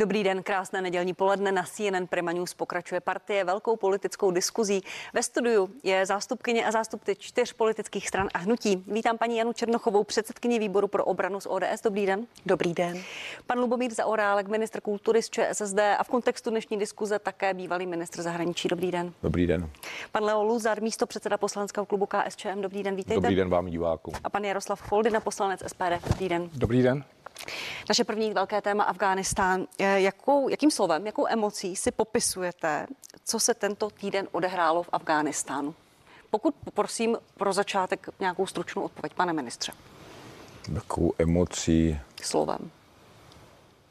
Dobrý den, krásné nedělní poledne na CNN Prima News pokračuje partie velkou politickou diskuzí. Ve studiu je zástupkyně a zástupci čtyř politických stran a hnutí. Vítám paní Janu Černochovou, předsedkyni výboru pro obranu z ODS. Dobrý den. Dobrý den. Pan Lubomír Zaorálek, ministr kultury z ČSSD a v kontextu dnešní diskuze také bývalý ministr zahraničí. Dobrý den. Dobrý den. Pan Leo Luzar, místo předseda poslaneckého klubu KSČM. Dobrý den, vítejte. Dobrý den vám divákům. A pan Jaroslav Foldina, poslanec SPD. Dobrý den. Dobrý den. Naše první velké téma Afghánistán. Jakou, jakým slovem, jakou emocí si popisujete, co se tento týden odehrálo v Afghánistánu? Pokud prosím pro začátek nějakou stručnou odpověď, pane ministře. Jakou emocí? Slovem.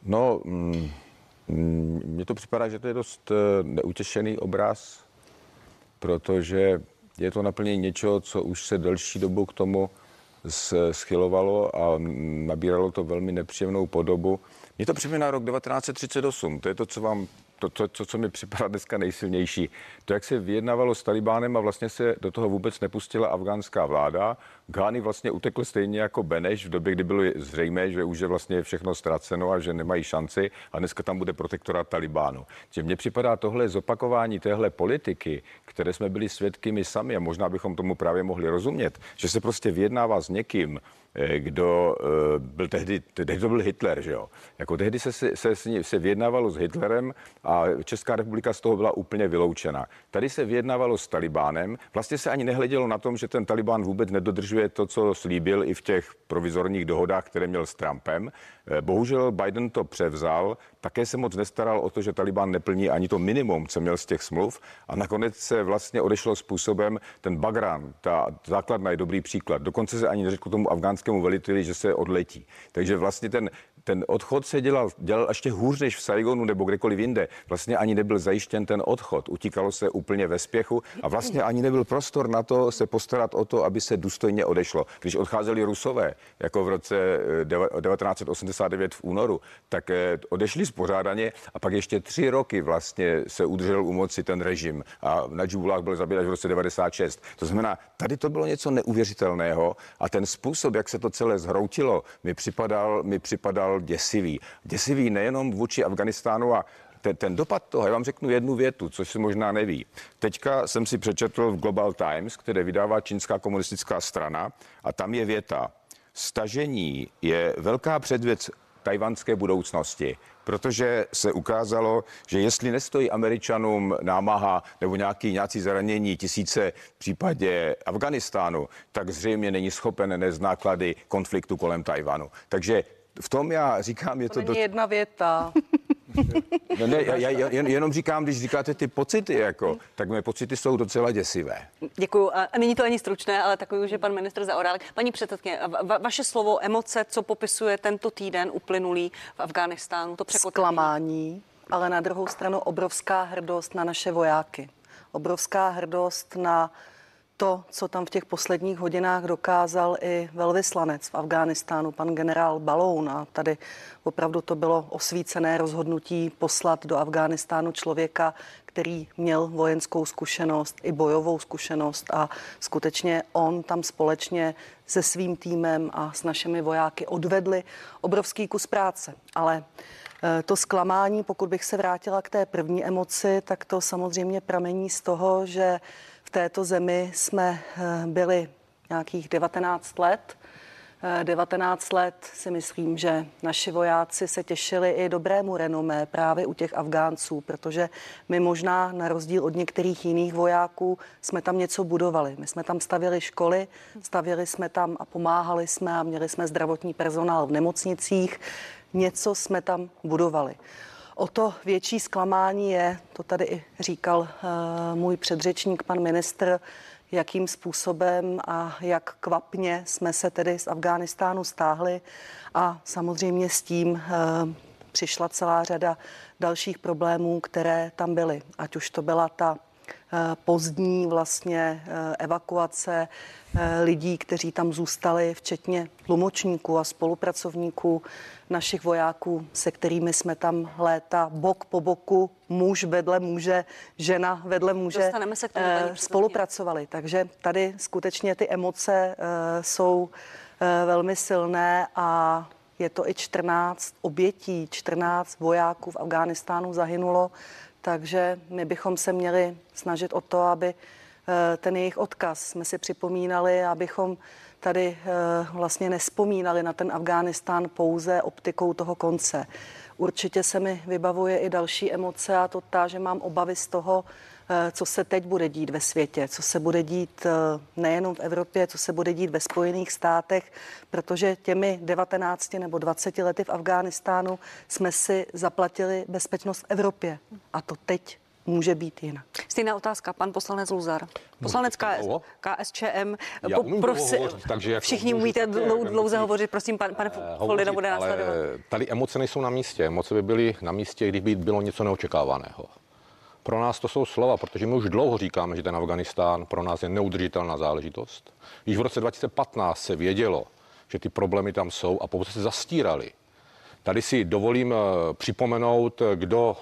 No, mm, mně to připadá, že to je dost eh, neutěšený obraz, protože je to naplnění něčeho, co už se delší dobu k tomu schylovalo a nabíralo to velmi nepříjemnou podobu. Mně to připomíná rok 1938, to je to, co vám to, to, to, co mi připadá dneska nejsilnější, to, jak se vyjednávalo s Talibánem a vlastně se do toho vůbec nepustila afgánská vláda. Gány vlastně utekl stejně jako Beneš v době, kdy bylo zřejmé, že už je vlastně všechno ztraceno a že nemají šanci a dneska tam bude protektorát Talibánu. Že mně připadá tohle zopakování téhle politiky, které jsme byli svědky my sami a možná bychom tomu právě mohli rozumět, že se prostě vyjednává s někým, kdo eh, byl tehdy, tehdy to byl Hitler, že jo. Jako tehdy se, se, se, se vyjednávalo s Hitlerem a Česká republika z toho byla úplně vyloučena. Tady se vyjednávalo s Talibánem. Vlastně se ani nehledělo na tom, že ten Talibán vůbec nedodržuje to, co slíbil i v těch provizorních dohodách, které měl s Trumpem. Eh, bohužel Biden to převzal, také se moc nestaral o to, že Taliban neplní ani to minimum, co měl z těch smluv a nakonec se vlastně odešlo způsobem, ten Bagrán, ta základna je dobrý příklad. Dokonce se ani neřekl tomu afgánskému veliteli, že se odletí. Takže vlastně ten, ten odchod se dělal, dělal ještě hůř než v Saigonu nebo kdekoliv jinde. Vlastně ani nebyl zajištěn ten odchod. Utíkalo se úplně ve spěchu a vlastně ani nebyl prostor na to se postarat o to, aby se důstojně odešlo. Když odcházeli Rusové, jako v roce 1989 eh, v únoru, tak eh, odešli spořádaně a pak ještě tři roky vlastně se udržel u moci ten režim a na Džubulách byl zabít až v roce 96. To znamená, tady to bylo něco neuvěřitelného a ten způsob, jak se to celé zhroutilo, mi připadal, mi připadal děsivý. Děsivý nejenom vůči Afganistánu a ten, ten dopad toho, já vám řeknu jednu větu, což se možná neví. Teďka jsem si přečetl v Global Times, které vydává čínská komunistická strana a tam je věta. Stažení je velká předvěc tajvanské budoucnosti, protože se ukázalo, že jestli nestojí Američanům námaha nebo nějaký, nějaký zranění tisíce v případě Afganistánu, tak zřejmě není schopen nést náklady konfliktu kolem Tajvanu. Takže v tom já říkám, je to... To není do... jedna věta. No ne, já, já jen, jenom říkám, když říkáte ty pocity, jako, tak mé pocity jsou docela děsivé. Děkuji. A není to ani stručné, ale takový už je pan ministr Zaorálek. Paní předsedkyně, va, vaše slovo emoce, co popisuje tento týden uplynulý v Afghánistánu, to překvapení. Zklamání, ale na druhou stranu obrovská hrdost na naše vojáky. Obrovská hrdost na to, co tam v těch posledních hodinách dokázal i velvyslanec v Afghánistánu, pan generál Baloun. A tady opravdu to bylo osvícené rozhodnutí poslat do Afghánistánu člověka, který měl vojenskou zkušenost i bojovou zkušenost a skutečně on tam společně se svým týmem a s našimi vojáky odvedli obrovský kus práce. Ale eh, to zklamání, pokud bych se vrátila k té první emoci, tak to samozřejmě pramení z toho, že v této zemi jsme eh, byli nějakých 19 let. 19 eh, let si myslím, že naši vojáci se těšili i dobrému renomé právě u těch Afgánců, protože my možná na rozdíl od některých jiných vojáků jsme tam něco budovali. My jsme tam stavěli školy, stavěli jsme tam a pomáhali jsme a měli jsme zdravotní personál v nemocnicích. Něco jsme tam budovali. O to větší zklamání je, to tady i říkal uh, můj předřečník, pan ministr, jakým způsobem a jak kvapně jsme se tedy z Afghánistánu stáhli a samozřejmě s tím uh, přišla celá řada dalších problémů, které tam byly. Ať už to byla ta Eh, pozdní vlastně eh, evakuace eh, lidí, kteří tam zůstali, včetně tlumočníků a spolupracovníků našich vojáků, se kterými jsme tam léta bok po boku, muž vedle muže, žena vedle muže se k tomu, spolupracovali. Takže tady skutečně ty emoce jsou velmi silné a je to i 14 obětí, 14 vojáků v Afghánistánu zahynulo, takže my bychom se měli snažit o to, aby eh, ten jejich odkaz jsme si připomínali, abychom tady eh, vlastně nespomínali na ten Afghánistán pouze optikou toho konce. Určitě se mi vybavuje i další emoce a to ta, že mám obavy z toho, co se teď bude dít ve světě, co se bude dít eh, nejenom v Evropě, co se bude dít ve Spojených státech, protože těmi 19 nebo 20 lety v Afghánistánu jsme si zaplatili bezpečnost v Evropě. A to teď může být jinak. Stejná otázka, pan poslanec Luzar. Poslanec KS, KSČM. Já umím Poprosi, hovořit, takže jako všichni umíte dlou, dlouze emocí, hovořit, prosím, pan, pane eh, Folina bude ale následovat. Tady emoce nejsou na místě. Emoce by byly na místě, kdyby bylo něco neočekávaného. Pro nás to jsou slova, protože my už dlouho říkáme, že ten Afganistán pro nás je neudržitelná záležitost. Již v roce 2015 se vědělo, že ty problémy tam jsou a pouze se zastírali. Tady si dovolím eh, připomenout, kdo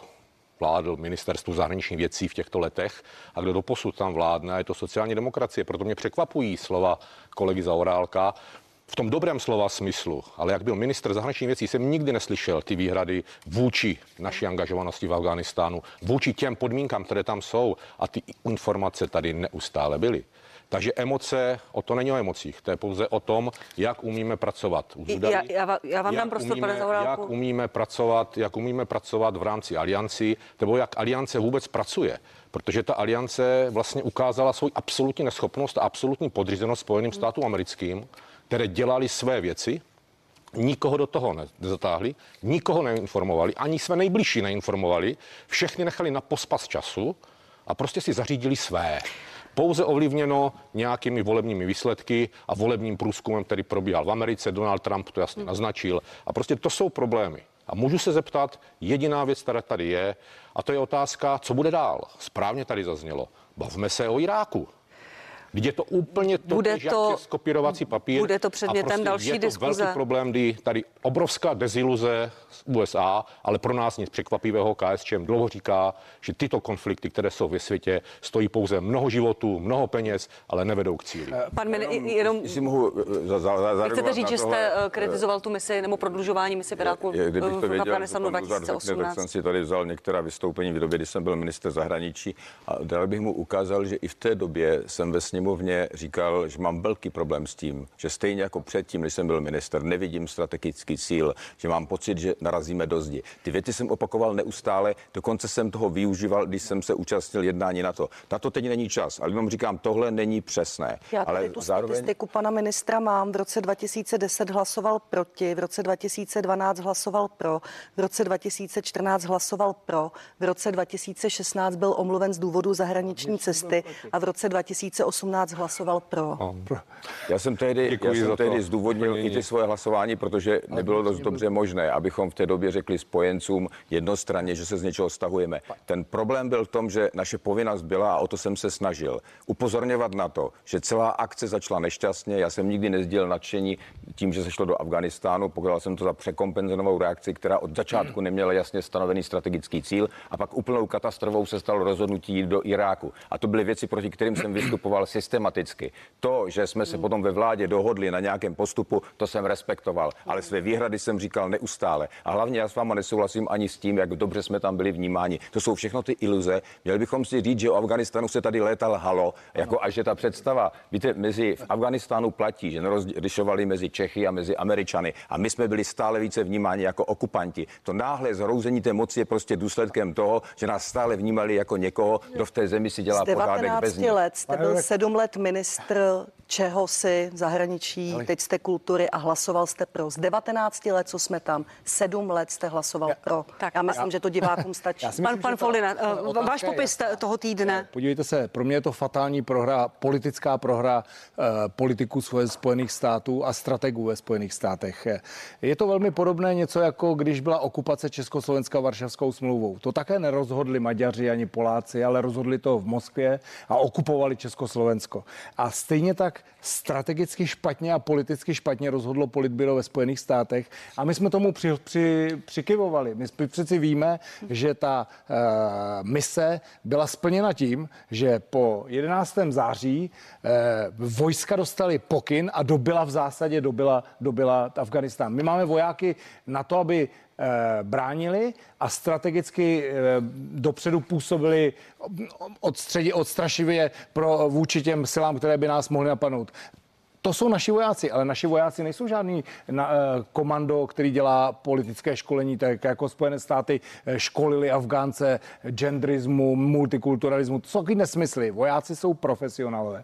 vládl ministerstvu zahraničních věcí v těchto letech a kdo doposud tam vládne, a je to sociální demokracie. Proto mě překvapují slova kolegy Zaorálka, v tom dobrém slova smyslu, ale jak byl minister zahraničních věcí, jsem nikdy neslyšel ty výhrady vůči naší angažovanosti v Afghánistánu, vůči těm podmínkám, které tam jsou a ty informace tady neustále byly. Takže emoce, o to není o emocích, to je pouze o tom, jak umíme pracovat. u Já- já já vám jak dám prostor, umíme, pane. Jak umíme pracovat, jak umíme pracovat v rámci aliancí, nebo jak aliance vůbec pracuje. Protože ta aliance vlastně ukázala svou absolutní neschopnost a absolutní podřízenost Spojeným státům americkým, které dělali své věci, nikoho do toho ne- nezatáhli, nikoho neinformovali, ani své nejbližší neinformovali, všechny nechali na pospas času a prostě si zařídili své. Pouze ovlivněno nějakými volebními výsledky a volebním průzkumem, který probíhal v Americe. Donald Trump to jasně naznačil. A prostě to jsou problémy. A můžu se zeptat, jediná věc, která tady je, a to je otázka, co bude dál. Správně tady zaznělo. Bavme se o Iráku. Vždyť je to úplně to, Bude jak to- je skopírovací papír. bude to A předmětem další je to diskuze. velký problém, kdy tady obrovská deziluze z USA, ale pro nás nic překvapivého. KSČM dlouho říká, že tyto konflikty, které jsou ve světě, stojí pouze mnoho životů, mnoho peněz, ale nevedou k cíli. Pan Min, jenom, Jestli mohu eh, za, za, za, vy chcete říct, že jste eh, kritizoval tu misi nebo prodlužování Iráku Je- Kdybych to věděl, pan Luzar řekne, tak 2018? jsem si tady vzal některá vystoupení v době, kdy jsem byl minister zahraničí a dál bych mu ukázal, že i v té době jsem ve sněmovně říkal, že mám velký problém s tím, že stejně jako předtím, než jsem byl minister, nevidím strategický cíl, že mám pocit, že narazíme do zdi. Ty věty jsem opakoval neustále, dokonce jsem toho využíval, když jsem se účastnil jednání na to. Na to teď není čas, ale jenom říkám, tohle není přesné. Já tady ale tu statistiku pana ministra mám. V roce 2010 hlasoval proti, v roce 2012 hlasoval pro, v roce 2014 hlasoval pro, v roce 2016 byl omluven z důvodu zahraniční cesty a v roce 2018 hlasoval pro. Já jsem tehdy, já jsem to tehdy zdůvodnil i ty svoje hlasování, protože nebylo dost dobře možné, abychom v té době řekli spojencům jednostranně, že se z něčeho stahujeme. Ten problém byl v tom, že naše povinnost byla, a o to jsem se snažil, upozorňovat na to, že celá akce začala nešťastně. Já jsem nikdy nezdílel nadšení tím, že se šlo do Afganistánu. Pokládal jsem to za překompenzovanou reakci, která od začátku neměla jasně stanovený strategický cíl. A pak úplnou katastrofou se stalo rozhodnutí jít do Iráku. A to byly věci, proti kterým jsem vystupoval systematicky. To, že jsme se potom ve vládě dohodli na nějakém postupu, to jsem respektoval. Ale své výhrady jsem říkal neustále. A hlavně já s váma nesouhlasím ani s tím, jak dobře jsme tam byli vnímáni. To jsou všechno ty iluze. Měli bychom si říct, že o Afganistanu se tady létal halo, jako až je ta představa. Víte, mezi v Afganistánu platí, že nerozlišovali mezi Čechy a mezi Američany. A my jsme byli stále více vnímáni jako okupanti. To náhle zhrouzení té moci je prostě důsledkem toho, že nás stále vnímali jako někoho, kdo v té zemi si dělá pořádek 19 bez nich. let jste byl sedm let ministr čeho si zahraničí, teď jste kultury a hlasoval jste pro. Z 19 let, co jsme tam, sedm let jste hlasoval pro. tak, Já myslím, že to divákům stačí. Já Pan, myslím, pan ta Folina, eh, otázka váš je popis jasná. toho týdne. Podívejte se, pro mě je to fatální prohra, politická prohra eh, politiků svoje Spojených států a strategů ve Spojených státech. Je to velmi podobné něco jako když byla okupace Československa Varšavskou smlouvou. To také nerozhodli Maďaři ani Poláci, ale rozhodli to v Moskvě a okupovali Československo. Slovensko. A stejně tak strategicky špatně a politicky špatně rozhodlo politbyro ve Spojených státech a my jsme tomu při, při, přikivovali. My přeci víme, že ta uh, mise byla splněna tím, že po 11. září uh, vojska dostali pokyn a dobila v zásadě dobila, dobila Afganistán. My máme vojáky na to, aby bránili a strategicky eh, dopředu působili odstředí, odstrašivě pro vůči těm silám, které by nás mohly napadnout. To jsou naši vojáci, ale naši vojáci nejsou žádný na, eh, komando, který dělá politické školení, tak jako Spojené státy školili Afgánce genderismu, multikulturalismu. To jsou taky nesmysly. Vojáci jsou profesionálové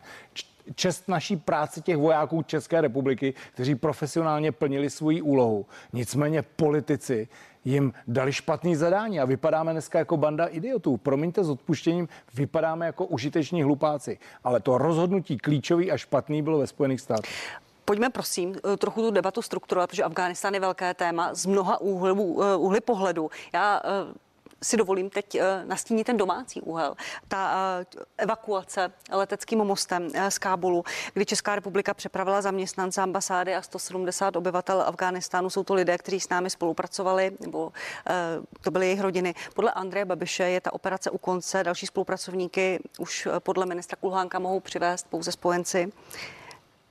čest naší práci těch vojáků České republiky, kteří profesionálně plnili svoji úlohu. Nicméně politici jim dali špatný zadání a vypadáme dneska jako banda idiotů. Promiňte s odpuštěním, vypadáme jako užiteční hlupáci. Ale to rozhodnutí klíčový a špatný bylo ve Spojených státech. Pojďme prosím trochu tu debatu strukturovat, protože Afghánistán je velké téma z mnoha úhlů, eh, úhly pohledu. Já eh, si dovolím teď eh, nastínit ten domácí úhel. Ta eh, evakuace leteckým mostem eh, z Kábulu, kdy Česká republika přepravila zaměstnance ambasády a 170 obyvatel Afghánistánu. Jsou to lidé, kteří s námi spolupracovali, nebo to byly jejich rodiny. Podle Andreje Babiše je ta operace u konce. Další spolupracovníky už podle ministra Kulhánka mohou přivést pouze spojenci.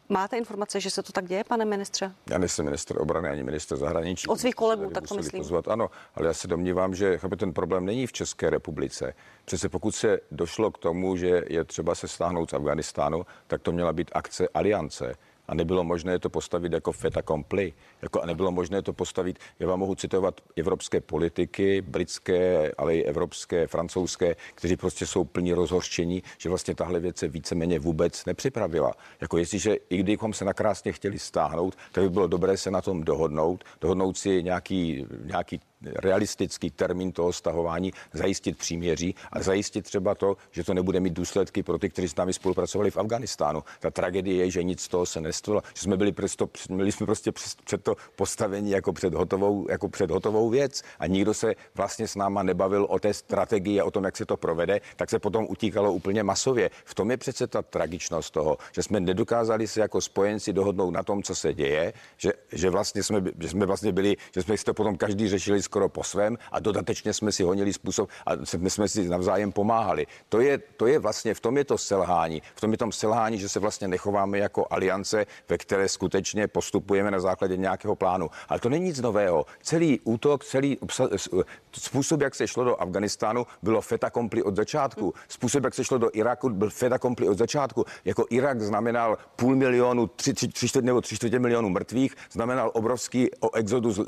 Máte informace, že se to tak děje, pane ministře? Já nejsem minister obrany ani minister zahraničí. Od svých kolegů, tak to myslím. Pozvat. Ano, ale já se domnívám, že chápu, ten problém není v České republice. Přece pokud se došlo k tomu, že je třeba se stáhnout z Afganistánu, tak to měla být akce aliance a nebylo možné to postavit jako fait accompli, jako a nebylo možné to postavit, já vám mohu citovat evropské politiky, britské, ale i evropské, francouzské, kteří prostě jsou plní rozhorčení, že vlastně tahle věc se víceméně vůbec nepřipravila. Jako jestliže i kdybychom se nakrásně chtěli stáhnout, tak by bylo dobré se na tom dohodnout, dohodnout si nějaký, nějaký realistický termín toho stahování, zajistit příměří a zajistit třeba to, že to nebude mít důsledky pro ty, kteří s námi spolupracovali v Afganistánu. Ta tragédie je, že nic z toho se nestalo, že jsme byli prostě, měli jsme prostě před to postavení jako před hotovou, jako před hotovou věc a nikdo se vlastně s náma nebavil o té strategii a o tom, jak se to provede, tak se potom utíkalo úplně masově. V tom je přece ta tragičnost toho, že jsme nedokázali se jako spojenci dohodnout na tom, co se děje, že, že vlastně jsme, že jsme vlastně byli, že jsme to potom každý řešili skoro po svém a dodatečně jsme si honili způsob a jsme, jsme si navzájem pomáhali. To je, to je vlastně, v tom je to selhání. V tom je tom selhání, že se vlastně nechováme jako aliance, ve které skutečně postupujeme na základě nějakého plánu. Ale to není nic nového. Celý útok, celý způsob, jak se šlo do Afganistánu, bylo feta kompli od začátku. Způsob, jak se šlo do Iraku, byl feta kompli od začátku. Jako Irak znamenal půl milionu, tři, tři, tři čtvrtě nebo tři čtvrtě milionů mrtvých, znamenal obrovský exodus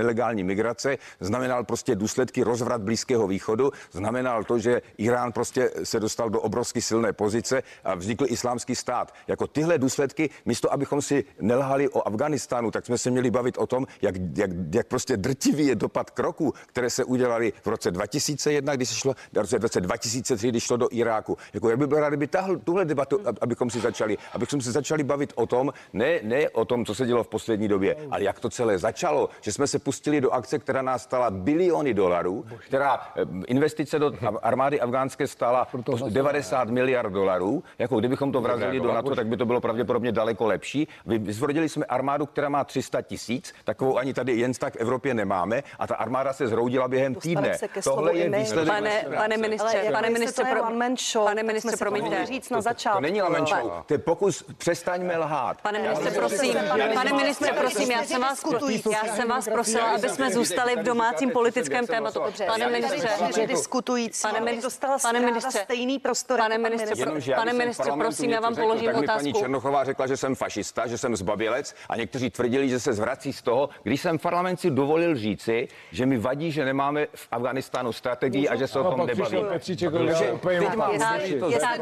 nelegální migrace, znamenal prostě důsledky rozvrat Blízkého východu, znamenal to, že Irán prostě se dostal do obrovsky silné pozice a vznikl islámský stát. Jako tyhle důsledky, místo abychom si nelhali o Afganistánu, tak jsme se měli bavit o tom, jak, jak, jak prostě drtivý je dopad kroků, které se udělali v roce 2001, když se šlo, v roce 2003, když šlo do Iráku. Jako jak by byl rád, kdyby tahl, tuhle debatu, abychom si začali, abychom se začali bavit o tom, ne, ne o tom, co se dělo v poslední době, ale jak to celé začalo, že jsme se pustili do akce, která nás stala stála biliony dolarů, která eh, investice do armády afgánské stála 90 miliard dolarů. Jako kdybychom to vrazili do NATO, tak by to bylo pravděpodobně daleko lepší. Vyzvodili jsme armádu, která má 300 tisíc, takovou ani tady jen tak v Evropě nemáme a ta armáda se zhroudila během týdne. Tohle je výsledek. Pane, pane ministře, pane ministře, pro, pane ministře, promiňte. říct na začátku. To není one show, to je pokus, přestaňme lhát. Pane ministře, prosím, pane ministře, prosím, já jsem vás, já jsem vás prosila, aby jsme zůstali v domácím politickém tématu. Pane ministře, diskutující, pane ministře, pane ministře, stejný prostor. Pane ministře, pane ministře, prosím, já vám položím otázku. paní Černochová řekla, že jsem fašista, že jsem zbabělec a někteří tvrdili, že se zvrací z toho, když jsem v parlamentu dovolil říci, že mi vadí, že nemáme v Afganistánu strategii a že se o tom nebaví.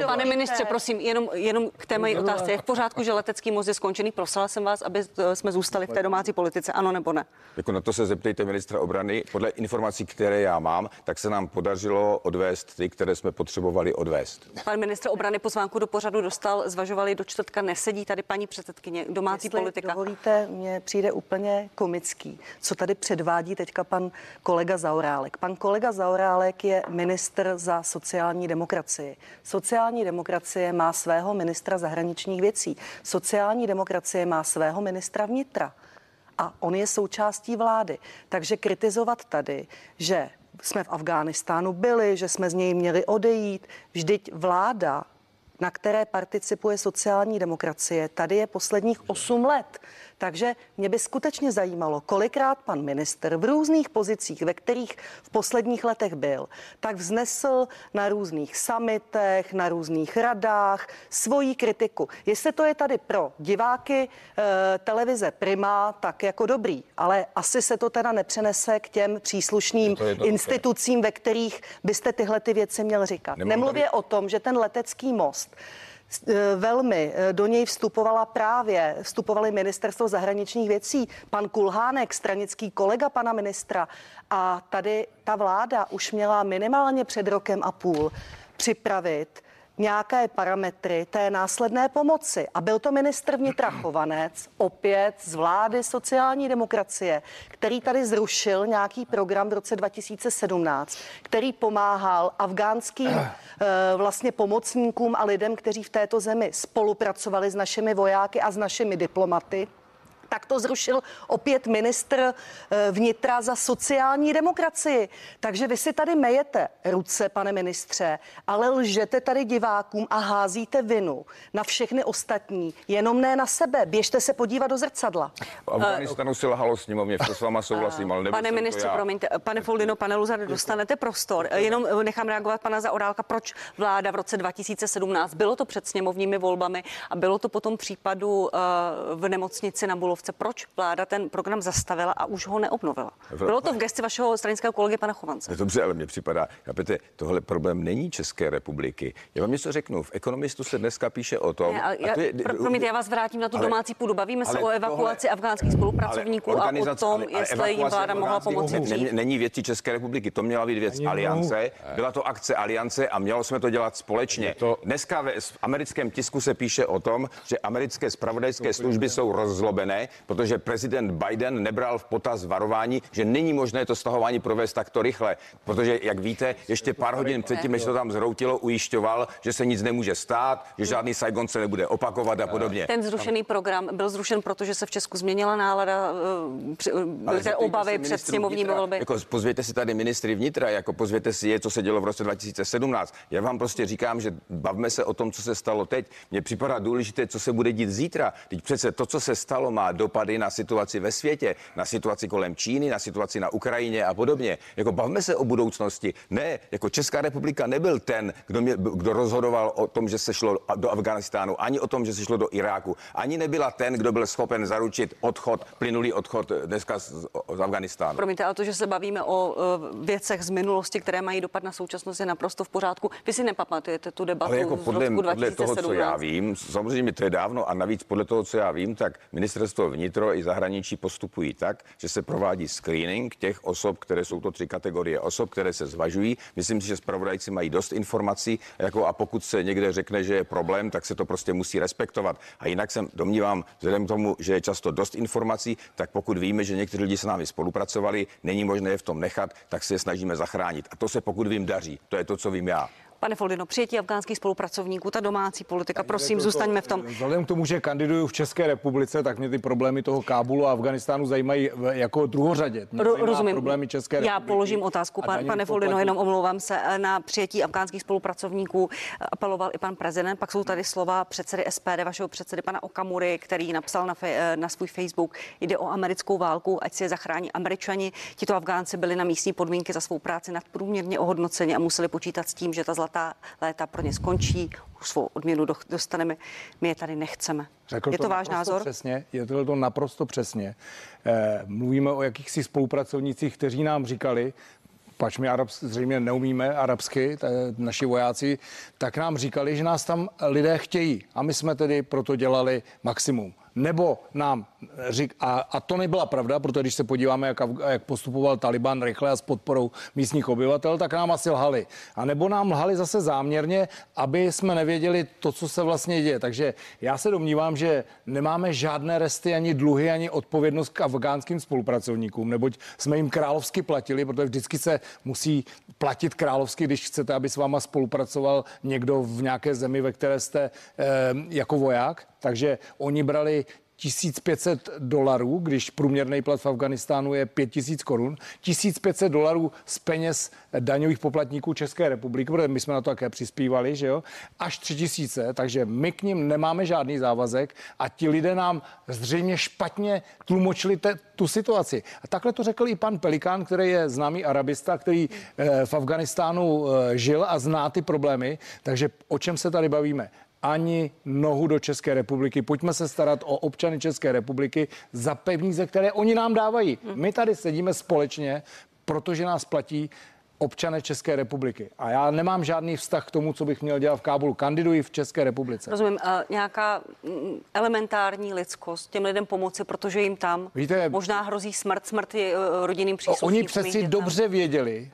Pane ministře, prosím, jenom, jenom k té mojí otázce. Je v pořádku, že letecký most je skončený? Prosila jsem vás, aby jsme zůstali v té domácí politice, ano nebo ne? Jako na to se zeptejte ministra obrany, podle informací, které já mám, tak se nám podařilo odvést ty, které jsme potřebovali odvést. Pan ministr obrany pozvánku do pořadu dostal, zvažovali do čtvrtka, nesedí tady paní předsedkyně, domácí Jestli politika. dovolíte, mně přijde úplně komický, co tady předvádí teďka pan kolega Zaorálek. Pan kolega Zaorálek je ministr za sociální demokracii. Sociální demokracie má svého ministra zahraničních věcí. Sociální demokracie má svého ministra vnitra. A on je součástí vlády. Takže kritizovat tady, že jsme v Afghánistánu byli, že jsme z něj měli odejít, vždyť vláda na které participuje sociální demokracie, tady je posledních 8 let. Takže mě by skutečně zajímalo, kolikrát pan minister v různých pozicích, ve kterých v posledních letech byl, tak vznesl na různých samitech, na různých radách svoji kritiku. Jestli to je tady pro diváky e, televize Prima, tak jako dobrý, ale asi se to teda nepřenese k těm příslušným institucím, ve kterých byste tyhle ty věci měl říkat. Nemluvě tady- o tom, že ten letecký most eh, velmi eh, do něj vstupovala právě, vstupovali ministerstvo zahraničních věcí, pan Kulhánek, stranický kolega pana ministra. A tady ta vláda už měla minimálně před rokem a půl připravit nějaké parametry té následné pomoci. A byl to ministr vnitra Chovanec, opět z vlády sociální demokracie, který tady zrušil nějaký program v roce 2017, který pomáhal afgánským eh, vlastně pomocníkům a lidem, kteří v této zemi spolupracovali s našimi vojáky a s našimi diplomaty. Tak to zrušil opět ministr eh, vnitra za sociální demokracii. Takže vy si tady mejete ruce, pane ministře, ale lžete tady divákům a házíte vinu na všechny ostatní, jenom ne na sebe. Běžte se podívat do zrcadla. Afganistanu se lhalo sněmovně, v to s váma souhlasím, ale nebyl Pane ministře, já. promiňte, pane Foldino, pane Luzar, dostanete prostor. Jenom eh, nechám reagovat pana Zaorálka, proč vláda v roce 2017, bylo to před sněmovními volbami a bylo to potom případu eh, v nemocnici na Bulovce. Proč vláda ten program zastavila a už ho neobnovila? Bylo to v gesti vašeho stranického kolegy pana Chovance. No Dobře, ale mně připadá, chápete, tohle problém není České republiky. Já vám něco řeknu. V Ekonomistu se dneska píše o tom. Ne, ale já, to je- pro, promiňte, já vás vrátím na tu ale- domácí půdu. Bavíme se o evakuaci tohle- afgánských spolupracovníků a o tom, ale- ale jestli jim vláda mohla pomoci ne-. Není věcí České republiky, to měla být věc Ani Aliance. Byla to akce Aliance a mělo jsme to dělat společně. to- Dneska ve v americkém tisku se píše o tom, že americké spravodajské služby jsou rozzlobené, protože prezident Biden nebral v potaz varování, že není možné to stahování provést takto rychle, protože, jak víte, ještě pár hodin předtím, než to tam zroutilo, ujišťoval, že se nic nemůže stát, že žádný Saigon se nebude opakovat a podobně. Ten zrušený program byl zrušen, protože se v Česku změnila nálada, eh, byly obavy před sněmovními volby. Jako pozvěte si tady ministry vnitra, jako pozvěte si je, co se dělo v roce 2017. Já vám prostě říkám, že bavme se o tom, co se stalo teď. Mně připadá důležité, co se bude dít zítra. Teď přece to, co se stalo, má dopady na situaci ve světě, na situaci kolem Číny, na situaci na Ukrajině a podobně. Jako bavme se o budoucnosti. Ne, jako Česká republika nebyl ten, kdo, mě, kdo rozhodoval o tom, že se šlo do Afganistánu, ani o tom, že se šlo do Iráku, ani nebyla ten, kdo byl schopen zaručit odchod, plynulý odchod dneska z, z Afganistánu. Promiňte, ale to, že se bavíme o uh, věcech z minulosti, které mají dopad na současnost, je naprosto v pořádku. Vy si nepamatujete tu debatu Ale jako z podle, roku podle 2017. toho, co já vím, samozřejmě to je dávno a navíc podle toho, co já vím, tak ministerstvo vnitro i zahraničí postupují tak, že se provádí screening těch osob, které jsou to tři kategorie osob, které se zvažují. Myslím si, že zpravodajci mají dost informací jako a pokud se někde řekne, že je problém, tak se to prostě musí respektovat. A jinak jsem domnívám, vzhledem k tomu, že je často dost informací, tak pokud víme, že někteří lidi s námi spolupracovali, není možné je v tom nechat, tak se je snažíme zachránit. A to se pokud vím daří. To je to, co vím já. Pane Foldino, přijetí afgánských spolupracovníků, ta domácí politika, prosím, zůstaňme v tom. Vzhledem k tomu, že kandiduju v České republice, tak mě ty problémy toho Kábulu a Afganistánu zajímají v- jako druhořadě. Mě rozumím. Problémy České Já republiky položím otázku, pan, pane Foldino, jenom omlouvám se. eh, Na přijetí afgánských spolupracovníků eh, apeloval i pan prezident. Pak jsou tady slova předsedy SPD, vašeho předsedy pana Okamury, který napsal na, fe, eh, na svůj Facebook, jde o americkou válku, ať si je zachrání američani. Tito Afgánci byli na místní podmínky za svou práci nadprůměrně ohodnoceni a museli počítat s tím, že ta zlatá léta pro ně skončí, už svou odměnu do- dostaneme. My je tady nechceme. Řekl je to, váš naprosto názor? Přesně, je to, to naprosto přesně. Eh, mluvíme o jakýchsi spolupracovnících, kteří nám říkali, pač my Arab, zřejmě neumíme arabsky, t- naši vojáci, tak nám říkali, že nás tam lidé chtějí. A my jsme tedy proto dělali maximum. Nebo nám řík, a, a to nebyla pravda, protože když se podíváme, jak, jak postupoval Taliban rychle a s podporou místních obyvatel, tak nám asi lhali. A nebo nám lhali zase záměrně, aby jsme nevěděli to, co se vlastně děje. Takže já se domnívám, že nemáme žádné resty, ani dluhy, ani odpovědnost k afgánským spolupracovníkům, neboť jsme jim královsky platili, protože vždycky se musí platit královsky, když chcete, aby s váma spolupracoval někdo v nějaké zemi, ve které jste eh, jako voják. Takže oni brali 1500 dolarů, když průměrný plat v Afganistánu je 5000 korun, 1500 dolarů z peněz daňových poplatníků České republiky, protože my jsme na to také přispívali, že jo, až 3000, takže my k ním nemáme žádný závazek a ti lidé nám zřejmě špatně tlumočili te, tu situaci. A takhle to řekl i pan Pelikán, který je známý arabista, který eh, v Afganistánu eh, žil a zná ty problémy, takže o čem se tady bavíme? Ani nohu do České republiky. Pojďme se starat o občany České republiky za peníze, které oni nám dávají. My tady sedíme společně, protože nás platí občané České republiky. A já nemám žádný vztah k tomu, co bych měl dělat v Kábulu. Kandiduji v České republice. Rozumím. Uh, nějaká mm, elementární lidskost těm lidem pomoci, protože jim tam Víte, možná hrozí smrt, smrt je uh, rodinným příslušníkům. Oni přeci dobře věděli,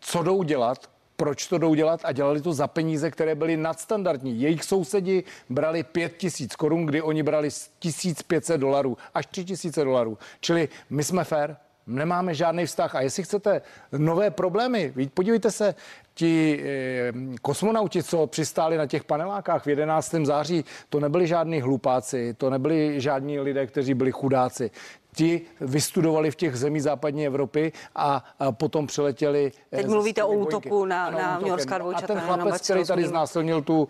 co jdou dělat, proč to jdou dělat a dělali to za peníze, které byly nadstandardní. Jejich sousedi brali 5 tisíc korun, kdy oni brali 1500 dolarů, až 3000 dolarů. Čili my jsme fair, nemáme žádný vztah. A jestli chcete nové problémy, podívejte se, ti eh, kosmonauti, co přistáli na těch panelákách v 11. září, to nebyli žádní hlupáci, to nebyli žádní lidé, kteří byli chudáci ti vystudovali v těch zemí západní Evropy a, potom přiletěli. Eh, Teď mluvíte o útoku na, na New Yorkská dvojčata. A ten chlapec, který tady znásilnil tu uh,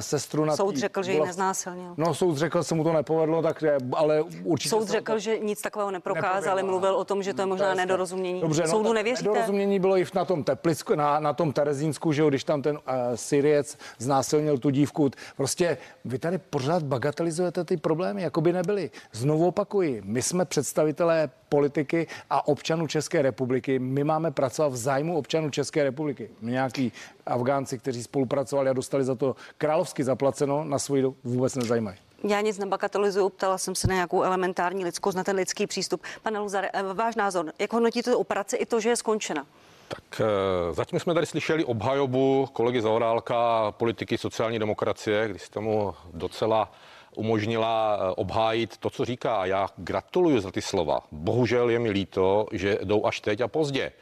sestru na Soud řekl, že ji neznásilnil. No, soud řekl, se mu to nepovedlo, tak ale určitě... Soud řekl, že nic takového neprokázal, ale mluvil o tom, že to je možná nedorozumění. Dobře, no, Soudu nevěříte? Nedorozumění bylo i na tom Teplicku, na, na tom Terezínsku, že jo, když tam ten uh, Syriec znásilnil tu dívku. Prostě vy tady pořád bagatelizujete ty problémy, jako by nebyly. Znovu opakuji, my jsme před představitelé politiky a občanů České republiky. My máme pracovat v zájmu občanů České republiky. My nějaký Afgánci, kteří spolupracovali a dostali za to královsky zaplaceno, na svůj vůbec nezajímají. Já nic nebagatelizuju, ptala jsem se na nějakou elementární lidskost, na ten lidský přístup. Pane Luzare, eh, váš názor, jak hodnotíte tu operaci i to, že je skončena? Tak eh, zatím jsme tady slyšeli obhajobu kolegy Zaorálka, politiky sociální demokracie, když jste mu docela umožnila eh, obhájit to, co říká. Já gratuluju za ty slova. Bohužel je mi líto, že jdou až teď a pozdě.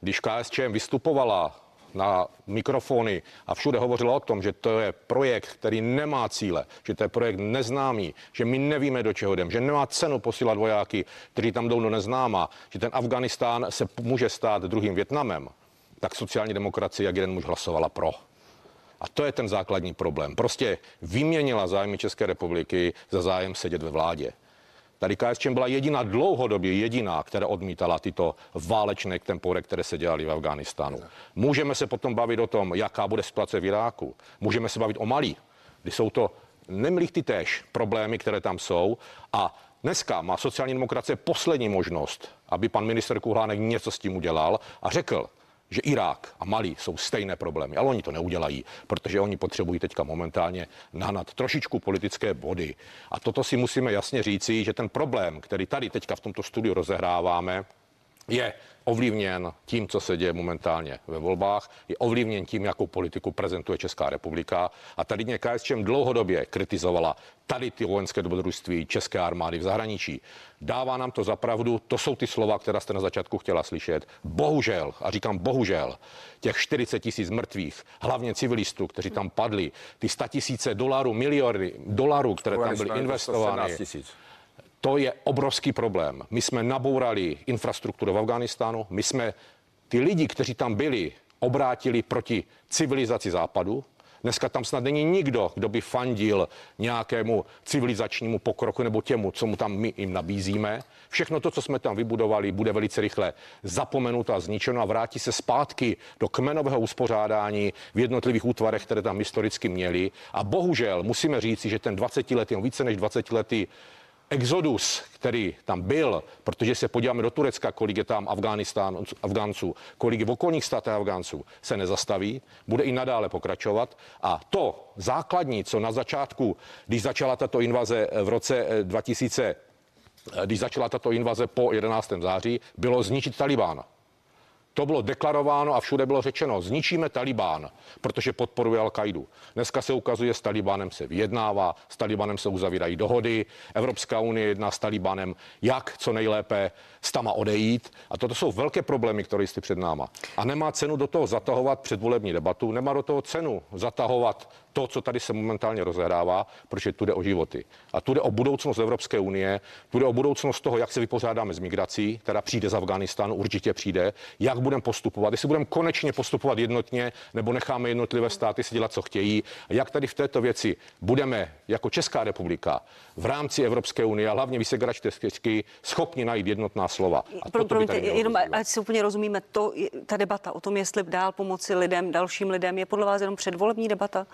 Když KSČM vystupovala na mikrofony a všude hovořila o tom, že to je projekt, který nemá cíle, že to je projekt neznámý, že my nevíme, do čeho jdem, že nemá cenu posílat vojáky, kteří tam jdou do neznáma, že ten Afganistán se může stát druhým Větnamem, tak sociální demokracie jak jeden muž hlasovala pro. A to je ten základní problém. Prostě vyměnila zájmy České republiky za zájem sedět ve vládě. Tady KSČM byla jediná dlouhodobě jediná, která odmítala tyto válečné tempory, které se dělaly v Afghánistánu. Můžeme se potom bavit o tom, jaká bude situace v Iráku. Můžeme se bavit o Malí, kdy jsou to nemlých ty též problémy, které tam jsou. A dneska má sociální demokracie poslední možnost, aby pan minister Kuhlánek něco s tím udělal a řekl, že Irák a Mali jsou stejné problémy, ale oni to neudělají, protože oni potřebují teďka momentálně nahnat trošičku politické body. A toto si musíme jasně říci, že ten problém, který tady teďka v tomto studiu rozehráváme, je ovlivněn tím, co se děje momentálně ve volbách, je ovlivněn tím, jakou politiku prezentuje Česká republika. A tady mě KSČM dlouhodobě kritizovala tady ty vojenské dobrodružství České armády v zahraničí. Dává nám to zapravdu, to jsou ty slova, která jste na začátku chtěla slyšet. Bohužel, a říkám bohužel, těch 40 tisíc mrtvých, hlavně civilistů, kteří tam padli, ty 100 tisíce dolarů, miliardy dolarů, které tam byly investovány. To je obrovský problém. My jsme nabourali infrastrukturu v Afganistánu, my jsme ty lidi, kteří tam byli, obrátili proti civilizaci západu. Dneska tam snad není nikdo, kdo by fandil nějakému civilizačnímu pokroku nebo těmu, co mu tam my jim nabízíme. Všechno to, co jsme tam vybudovali, bude velice rychle zapomenuto a zničeno a vrátí se zpátky do kmenového uspořádání v jednotlivých útvarech, které tam historicky měli. A bohužel musíme říci, že ten 20 letý, více než 20 letý exodus, který tam byl, protože se podíváme do Turecka, kolik je tam Afghánistán, Afgánců, kolik je v okolních státech Afgánců, se nezastaví, bude i nadále pokračovat. A to základní, co na začátku, když začala tato invaze v roce 2000, eh, eh, když začala tato invaze po 11. září, bylo zničit Talibána. To bylo deklarováno a všude bylo řečeno, zničíme Talibán, protože podporuje Al-Kaidu. Dneska se ukazuje, s Talibánem se vyjednává, s Talibánem se uzavírají dohody, Evropská unie jedná s Talibánem, jak co nejlépe s tama odejít. A toto jsou velké problémy, které jste před náma. A nemá cenu do toho zatahovat předvolební debatu, nemá do toho cenu zatahovat to, co tady se momentálně rozehrává, protože tu jde o životy. A tu jde o budoucnost Evropské unie, tu jde o budoucnost toho, jak se vypořádáme s migrací, která přijde z Afganistánu, určitě přijde, jak budeme postupovat, jestli budeme konečně postupovat jednotně, nebo necháme jednotlivé státy si dělat, co chtějí, a jak tady v této věci budeme jako Česká republika v rámci Evropské unie a hlavně Vysegračské schopni najít jednotná slova. A Pro, promiňte, jenom ať si úplně rozumíme, to, ta debata o tom, jestli dál pomoci lidem, dalším lidem, je podle vás jenom předvolební debata?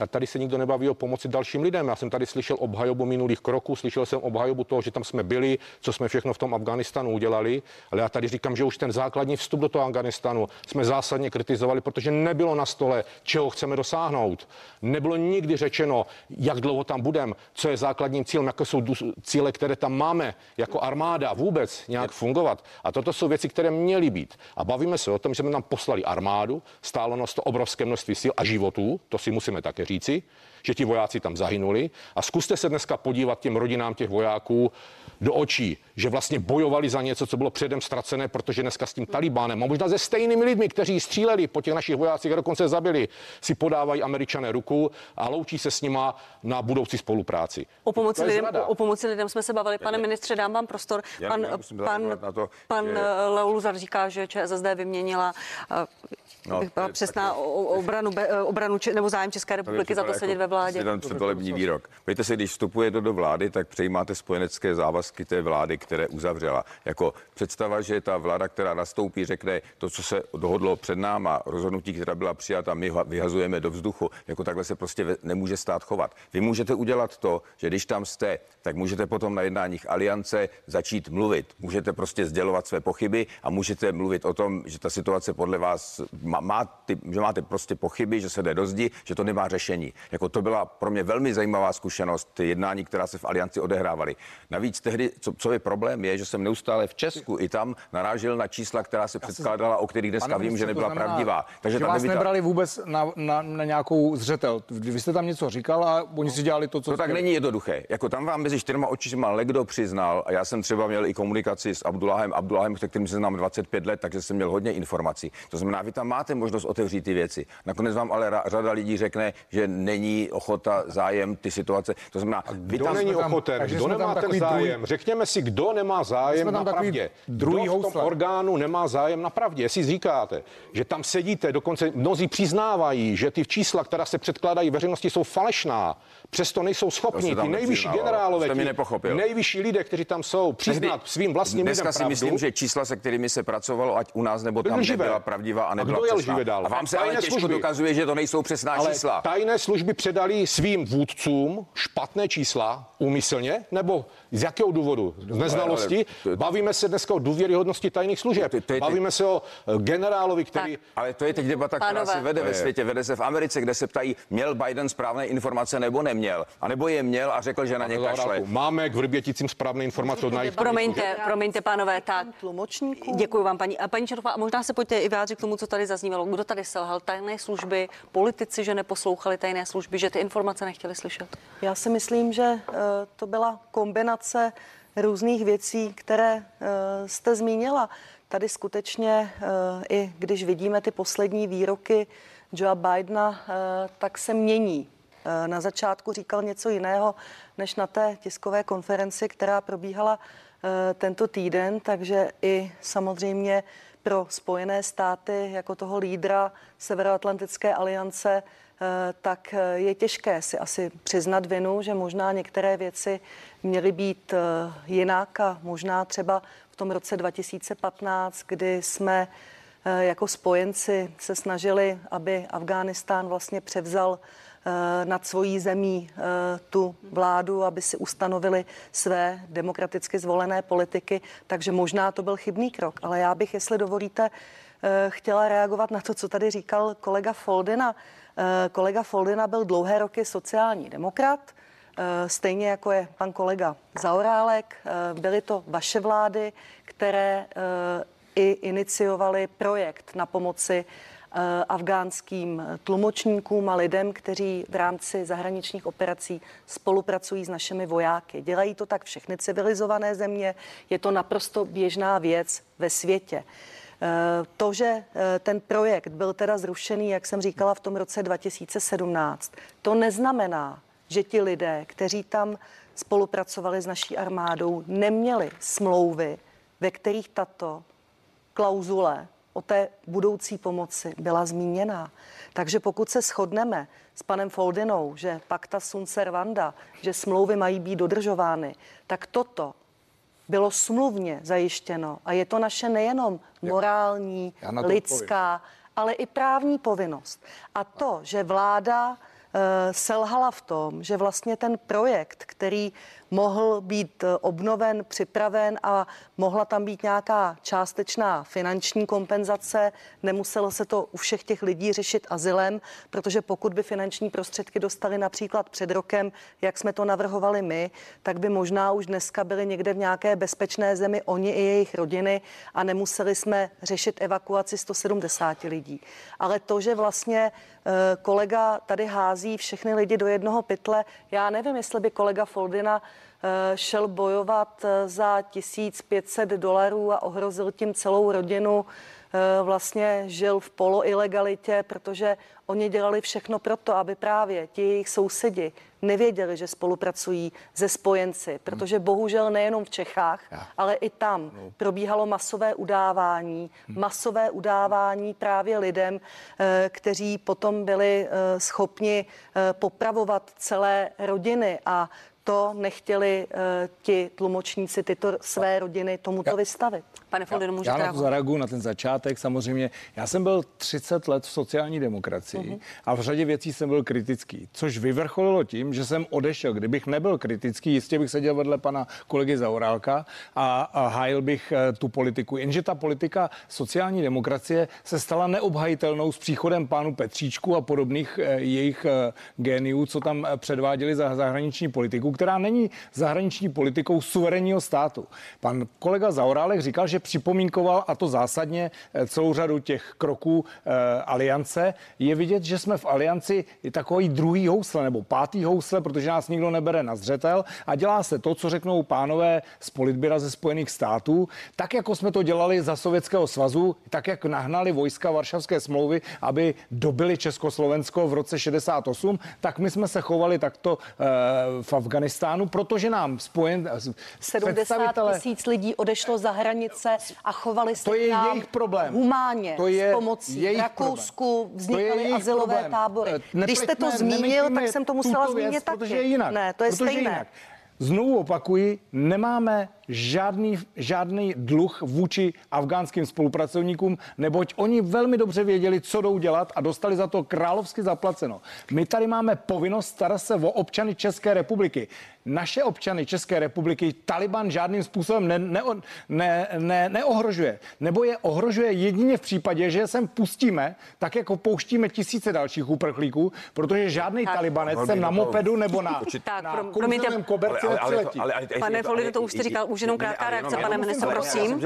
A tady se nikdo nebaví o pomoci dalším lidem. Já jsem tady slyšel obhajobu minulých kroků, slyšel jsem obhajobu toho, že tam jsme byli, co jsme všechno v tom Afganistanu udělali, ale já tady říkám, že už ten základní vstup do toho Afganistanu jsme zásadně kritizovali, protože nebylo na stole, čeho chceme dosáhnout. Nebylo nikdy řečeno, jak dlouho tam budeme, co je základním cílem, jaké jsou cíle, které tam máme jako armáda vůbec nějak fungovat. A toto jsou věci, které měly být. A bavíme se o tom, že jsme tam poslali armádu, stálo nás to obrovské množství sil a životů, to si musíme také říci, že ti vojáci tam zahynuli. A zkuste se dneska podívat těm rodinám těch vojáků do očí, že vlastně bojovali za něco, co bylo předem ztracené, protože dneska s tím Talibánem a možná se stejnými lidmi, kteří stříleli po těch našich vojácích a dokonce zabili, si podávají američané ruku a loučí se s nima na budoucí spolupráci. O pomoci, lidem, o, o pomoci lidem jsme se bavili. Pane ministře, dám vám prostor. Pan, já pan, to, pan že... Leoluzar říká, že ČSSD vyměnila no, byla přesná obranu, obranu nebo zájem České republiky za to jako sedět ve vládě. Ten předvolební výrok. Víte se, když vstupujete do vlády, tak přejímáte spojenecké závazky té vlády, které uzavřela. Jako představa, že ta vláda, která nastoupí, řekne to, co se dohodlo před náma, rozhodnutí, která byla přijata, my vyhazujeme do vzduchu, jako takhle se prostě nemůže stát chovat. Vy můžete udělat to, že když tam jste, tak můžete potom na jednáních aliance začít mluvit. Můžete prostě sdělovat své pochyby a můžete mluvit o tom, že ta situace podle vás má, má ty, že máte prostě pochyby, že se jde do zdi, že to nemá řešení. Jako to byla pro mě velmi zajímavá zkušenost, jednání, která se v alianci odehrávaly. Navíc tehdy, co, co je problém, je, že jsem neustále v Česku i tam narážel na čísla, která se předkládala, o kterých dneska vím, že nebyla znamená, pravdivá. Takže že tam vás nebyla... nebrali vůbec na, na, na, nějakou zřetel. Vy jste tam něco říkal a oni si dělali to, co. To tak není jednoduché. Jako tam vám mezi čtyřma očima lekdo přiznal, a já jsem třeba měl i komunikaci s Abdullahem, Abdullahem, se kterým se znám 25 let, takže jsem měl hodně informací. To znamená, vy tam máte možnost otevřít ty věci. Nakonec vám ale řada lidí řekne, že není ochota, zájem, ty situace. To znamená, a kdo vy tam není ochoten, kdo nemá ten zájem? Druhý... Řekněme si, kdo nemá zájem na pravdě. Druhý kdo v tom orgánu nemá zájem na pravdě. Jestli říkáte, že tam sedíte, dokonce mnozí přiznávají, že ty čísla, která se předkládají veřejnosti, jsou falešná, přesto nejsou schopni ty nejvyšší generálové, ty nejvyšší lidé, kteří tam jsou, přiznat Tehdy, svým vlastním dneska lidem si pravdu. myslím, že čísla, se kterými se pracovalo, ať u nás nebo tam, nebyla pravdivá a nebyla a kdo je dál? A vám se tajné ale těžko služby. dokazuje, že to nejsou přesná ale čísla. Tajné služby předali svým vůdcům špatné čísla úmyslně nebo z jakého důvodu? Z neznalosti? Bavíme se dneska o důvěryhodnosti tajných služeb. Bavíme se o eh, generálovi, který. Tak. Ale to je teď debata, která se vede ve světě. Vede se v Americe, kde se ptají, měl Biden správné informace nebo neměl. A nebo je měl a řekl, že na ně kašle. Máme k Vrběticím správné informace od Promiňte, promiňte, pánové, tak. Děkuji vám, paní. A paní Čertová, a možná se pojďte i vyjádřit k tomu, co tady zaznívalo. Kdo tady selhal? Tajné služby, politici, že neposlouchali tajné služby, že ty informace nechtěli slyšet? Já si myslím, že uh, to byla kombinace různých věcí, které uh, jste zmínila. Tady skutečně, uh, i když vidíme ty poslední výroky Joea Bidena, tak se mění. Na začátku říkal něco jiného, než na té tiskové konferenci, která probíhala tento týden, takže i samozřejmě pro Spojené státy jako toho lídra Severoatlantické aliance, eh, tak eh, je těžké si asi přiznat vinu, že možná některé věci měly být eh, jinak a možná třeba v tom roce 2015, kdy jsme eh, jako spojenci se snažili, aby Afghánistán vlastně převzal eh, nad svojí zemí eh, tu vládu, aby si ustanovili své demokraticky zvolené politiky, takže možná to byl chybný krok. Ale já bych, jestli dovolíte, chtěla reagovat na to, co tady říkal kolega Foldina. Kolega Foldina byl dlouhé roky sociální demokrat, stejně jako je pan kolega Zaorálek. Byly to vaše vlády, které i iniciovali projekt na pomoci eh, afgánským tlumočníkům a lidem, kteří v rámci zahraničních operací spolupracují s našimi vojáky. Dělají to tak všechny civilizované země, je to naprosto běžná věc ve světě. Eh, to, že eh, ten projekt byl teda zrušený, jak jsem říkala, v tom roce 2017, to neznamená, že ti lidé, kteří tam spolupracovali s naší armádou, neměli smlouvy, ve kterých tato klauzule o té budoucí pomoci byla zmíněna. Takže pokud se shodneme s panem Foldinou, že pakta sunt servanda, že smlouvy mají být dodržovány, tak toto bylo smluvně zajištěno. A je to naše nejenom morální, lidská, ale i právní povinnost. A to, že vláda Eh, selhala v tom, že vlastně ten projekt, který mohl být eh, obnoven, připraven a mohla tam být nějaká částečná finanční kompenzace. Nemuselo se to u všech těch lidí řešit azylem, protože pokud by finanční prostředky dostali například před rokem, jak jsme to navrhovali my, tak by možná už dneska byli někde v nějaké bezpečné zemi oni i jejich rodiny a nemuseli jsme řešit evakuaci 170 lidí. Ale to, že vlastně eh, kolega tady hází všechny lidi do jednoho pytle, já nevím, jestli by kolega Foldina šel bojovat eh, za 1500 dolarů a ohrozil tím celou rodinu. Eh, vlastně žil v poloilegalitě, protože oni dělali všechno proto, aby právě ti jejich sousedi nevěděli, že spolupracují se spojenci, protože bohužel nejenom v Čechách, ale i tam no. probíhalo masové udávání, hm. masové udávání právě lidem, kteří potom byli schopni popravovat celé rodiny a to nechtěli uh, ti tlumočníci, tyto své rodiny tomuto já, vystavit. Pane Foldin, můžete Já na to zareaguju na ten začátek. Samozřejmě, já jsem byl 30 let v sociální demokracii uh-huh. a v řadě věcí jsem byl kritický, což vyvrcholilo tím, že jsem odešel. Kdybych nebyl kritický, jistě bych seděl vedle pana kolegy Zaurálka a, a hájil bych uh, tu politiku. Jenže ta politika sociální demokracie se stala neobhajitelnou s příchodem pánu Petříčku a podobných uh, jejich uh, géniů, co tam uh, předváděli za zahraniční politiku která není zahraniční politikou suverénního státu. Pan kolega Zaorálek říkal, že připomínkoval, a to zásadně, eh, celou řadu těch kroků e, aliance. Je vidět, že jsme v alianci takový druhý housle nebo pátý housle, protože nás nikdo nebere na zřetel a dělá se to, co řeknou pánové z politběra ze Spojených států, tak jako jsme to dělali za Sovětského svazu, tak jak nahnali vojska Varšavské smlouvy, aby dobili Československo v roce 68, tak my jsme se chovali takto e, v Afganistánu Afganistánu, protože nám spojen... 70 tisíc lidí odešlo za hranice a chovali se to je jejich problém. humánně to je s pomocí. Jejich Rakousku problém. vznikaly asilové problém. tábory. Nepleťme, Když jste to zmínil, tak jsem to musela zmínit věc, taky. Protože jinak. Ne, to je protože stejné. Jinak. Znovu opakuji, nemáme žádný, žádný dluh vůči afgánským spolupracovníkům, neboť oni velmi dobře věděli, co jdou dělat a dostali za to královsky zaplaceno. My tady máme povinnost starat se o občany České republiky. Naše občany České republiky Taliban žádným způsobem ne, ne, ne, ne, neohrožuje. Nebo je ohrožuje jedině v případě, že sem pustíme, tak jako pouštíme tisíce dalších uprchlíků, protože žádný tak. talibanec sem na mopedu nebo na, tak, na pro, promiňte, koberci ale, ale, ale, ale, Pane Folino, to už jste říkal, už jenom krátká reakce, pane ministře, prosím.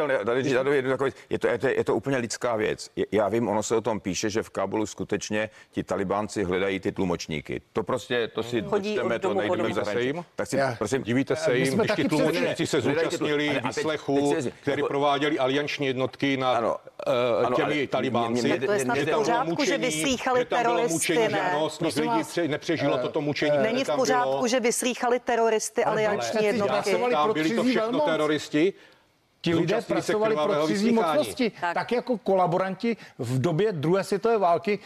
Je to, je, to, je to úplně lidská věc. Já vím, ono se o tom píše, že v Kábulu skutečně ti talibánci hledají ty tlumočníky. To prostě, to si dočteme, to najdeme zahraničí. Tak si, prosím, divíte se jim, když ti tlumočníci se zúčastnili výslechu, který prováděli alianční jednotky na eh, těmi talibánci. To je snad v pořádku, že vyslýchali teroristy, ne? Ano, lidí nepřežilo toto mučení. Není v pořádku, že vyslýchali teroristy alianční jednotky. Byli to všechno teroristi, Ti lidé pracovali pro cizí mocnosti, tak. tak jako kolaboranti v době druhé světové války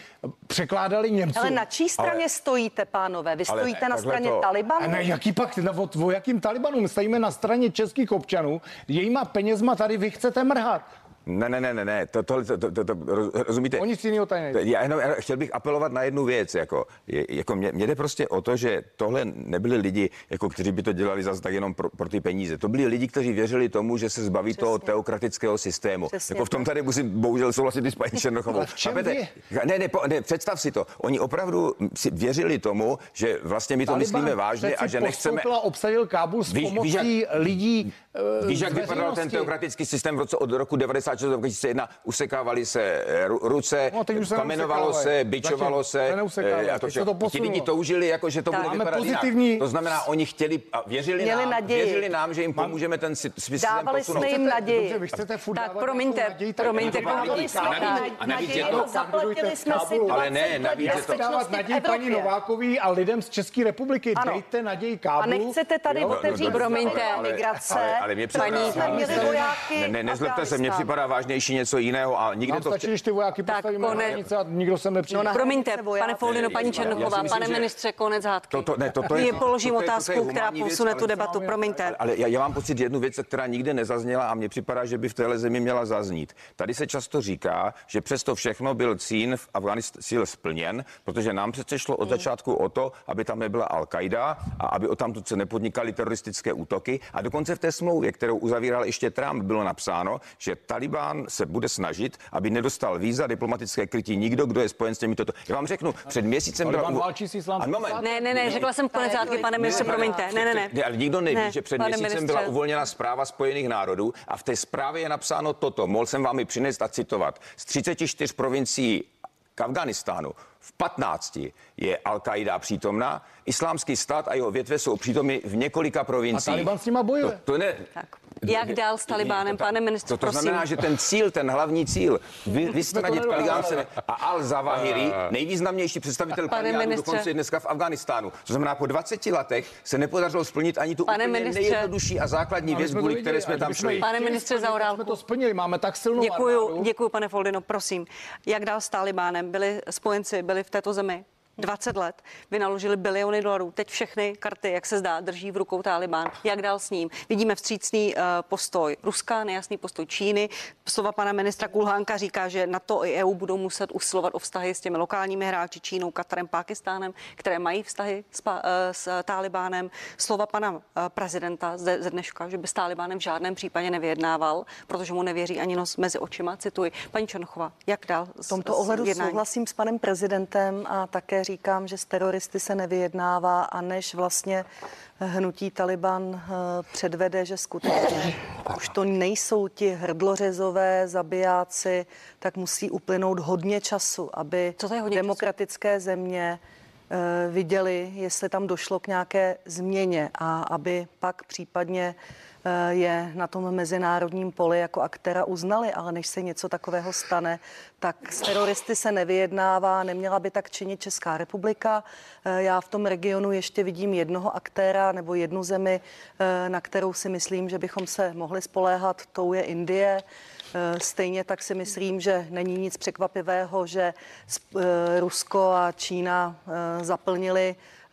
překládali Němců. Ale na čí straně ale, stojíte, pánové? Vy stojíte ale, na straně to... Talibanu? A na jaký pak, na, o, o jakým Talibanu? My stojíme na straně českých občanů, jejíma penězma tady vy chcete mrhat. Ne, ne, ne, ne, ne, to, to, to, to, to, rozumíte? O nic jiného tady nejde. Já jenom já chtěl bych apelovat na jednu věc, jako, je, jako mě, mě jde prostě o to, že tohle nebyli lidi, jako, kteří by to dělali zase tak jenom pro, pro ty peníze. To byli lidi, kteří věřili tomu, že se zbaví Přesně. toho teokratického systému. Přesně jako v tom tady musím bohužel souhlasit i s paní Černochovou. Ne, ne, po, ne, představ si to. Oni opravdu si věřili tomu, že vlastně my to Taliban myslíme vážně a že nechceme... obsadil Kábul s Víš- pomocí víš, jak- lidí eh, Víš, jak vypadal ten teokratický systém v roce od roku 96 do 2001? Usekávaly se eh, ru- ruce, No, teď už se kamenovalo se, bičovalo Zatím se. se eh, a to se to Ti lidi toužili, jako, že to Tak. bude Máme vypadat pozitivní- jinak. To znamená, oni chtěli a věřili Měli nám, naději. věřili nám, že jim pomůžeme ten systém Dávali posunout. jsme jim naději. Dobře, vy chcete furt Tak, dávat promiňte, nějakou naději, tak promiňte, dávali dávali jsme jsme naději. naději. a navíc je naději to- a zaplatili jsme si Kábulu. 20 Ale ne, navíc je to- dávat naději paní. Novákový a lidem z České republiky. Dejte naději A Kábulu. nechcete tady otevřít promiňte, migrace. mě připadá- Paní měli vojáky Ne, ne, nezlobte se, mně Afghánistán. Připadá vážnější něco jiného a nikde Nám to... stačí, když ty vojáky Tak, postavíme na konec. hranice a nikdo sem nepřijde. No na- Promiňte, pane Foldino, paní Černochová, myslím, pane že- ministře, konec hádky. To- to- ne, to- to je- Je to- položím to je- to je otázku, která věc, posune ale- tu debatu, promiňte. Ale já, já mám pocit jednu věc, která nikde nezazněla a mně připadá, že by v téhle zemi měla zaznít. Tady se často říká, že přesto všechno byl cíl v Afganistánu splněn, protože nám přece šlo od začátku o to, aby tam nebyla Al-Qaida a aby o tamtud se nepodnikaly teroristické útoky. A dokonce v té smlouvě, kterou uzavíral ještě Trump, bylo napsáno, že Taliban se bude snažit, aby nedostal víza, diplomatické krytí nikdo, kdo je spojen s těmito. Já vám řeknu, před měsícem byla... Válčí s. Ne, ne, ne, řekla jsem konec hádky, pane ministře, promiňte. Ne, ne, ne. Ne, ale nikdo neví, Ne, že před měsícem ministře. byla uvolněna zpráva Spojených národů a v té zprávě je napsáno toto. Mohl jsem vám ji přinést a citovat. Z 34 provincií k Afganistánu v 15 je Al-Qaida přítomná, islámský stát a jeho větve jsou přítomny v několika provinciích. A Taliban s nima bojuje. To, to ne, Tak. Jak dál s Talibánem, pane ministře, to, to prosím. znamená, že ten cíl, ten hlavní cíl, vy, vystranit nedokázali. Talibánce a Al-Zawahiri, nejvýznamnější představitel ministře. dokonce je dneska v Afganistánu. To znamená, po 20 letech se nepodařilo splnit ani tu Pane úplně ministře. nejjednodušší a základní my věc, jsme to kvůli které jsme tam šli. Pane ministře Zaorálku. jsme to splnili, máme tak silnou Děkuju, armádu. děkuju, pane Foldino, prosím. Jak dál s Talibánem? Byli spojenci, byli v této zemi 20 let, vynaložili biliony dolarů. Teď všechny karty, jak se zdá, drží v rukou Taliban. Jak dál s ním? Vidíme vstřícný uh, postoj Ruska, nejasný postoj Číny. Slova pana ministra Kulhánka říká, že NATO i EU budou muset usilovat o vztahy s těmi lokálními hráči Čínou, Katarem, Pákistánem, které mají vztahy s, uh, s Talibánem. Slova pana uh, prezidenta ze, ze dneška, že by s Talibánem v žádném případě nevyjednával, protože mu nevěří ani nos mezi očima. Cituji. Paní Černochová, jak dál? V tomto ohledu souhlasím s panem prezidentem a také říkám, že s teroristy se nevyjednává a než vlastně hnutí Taliban eh, předvede, že skutečně už to nejsou ti hrdlořezové zabijáci, tak musí uplynout hodně času, aby Co to je hodně času? demokratické země eh, viděli, jestli tam došlo k nějaké změně a aby pak případně je na tom mezinárodním poli jako aktéra uznali, ale než se něco takového stane, tak s teroristy se nevyjednává, neměla by tak činit Česká republika. Eh, Já v tom regionu ještě vidím jednoho aktéra nebo jednu zemi, eh, na kterou si myslím, že bychom se mohli spoléhat, tou je Indie. Eh, Stejně tak si myslím, že není nic překvapivého, že eh, Rusko a Čína eh, zaplnili eh,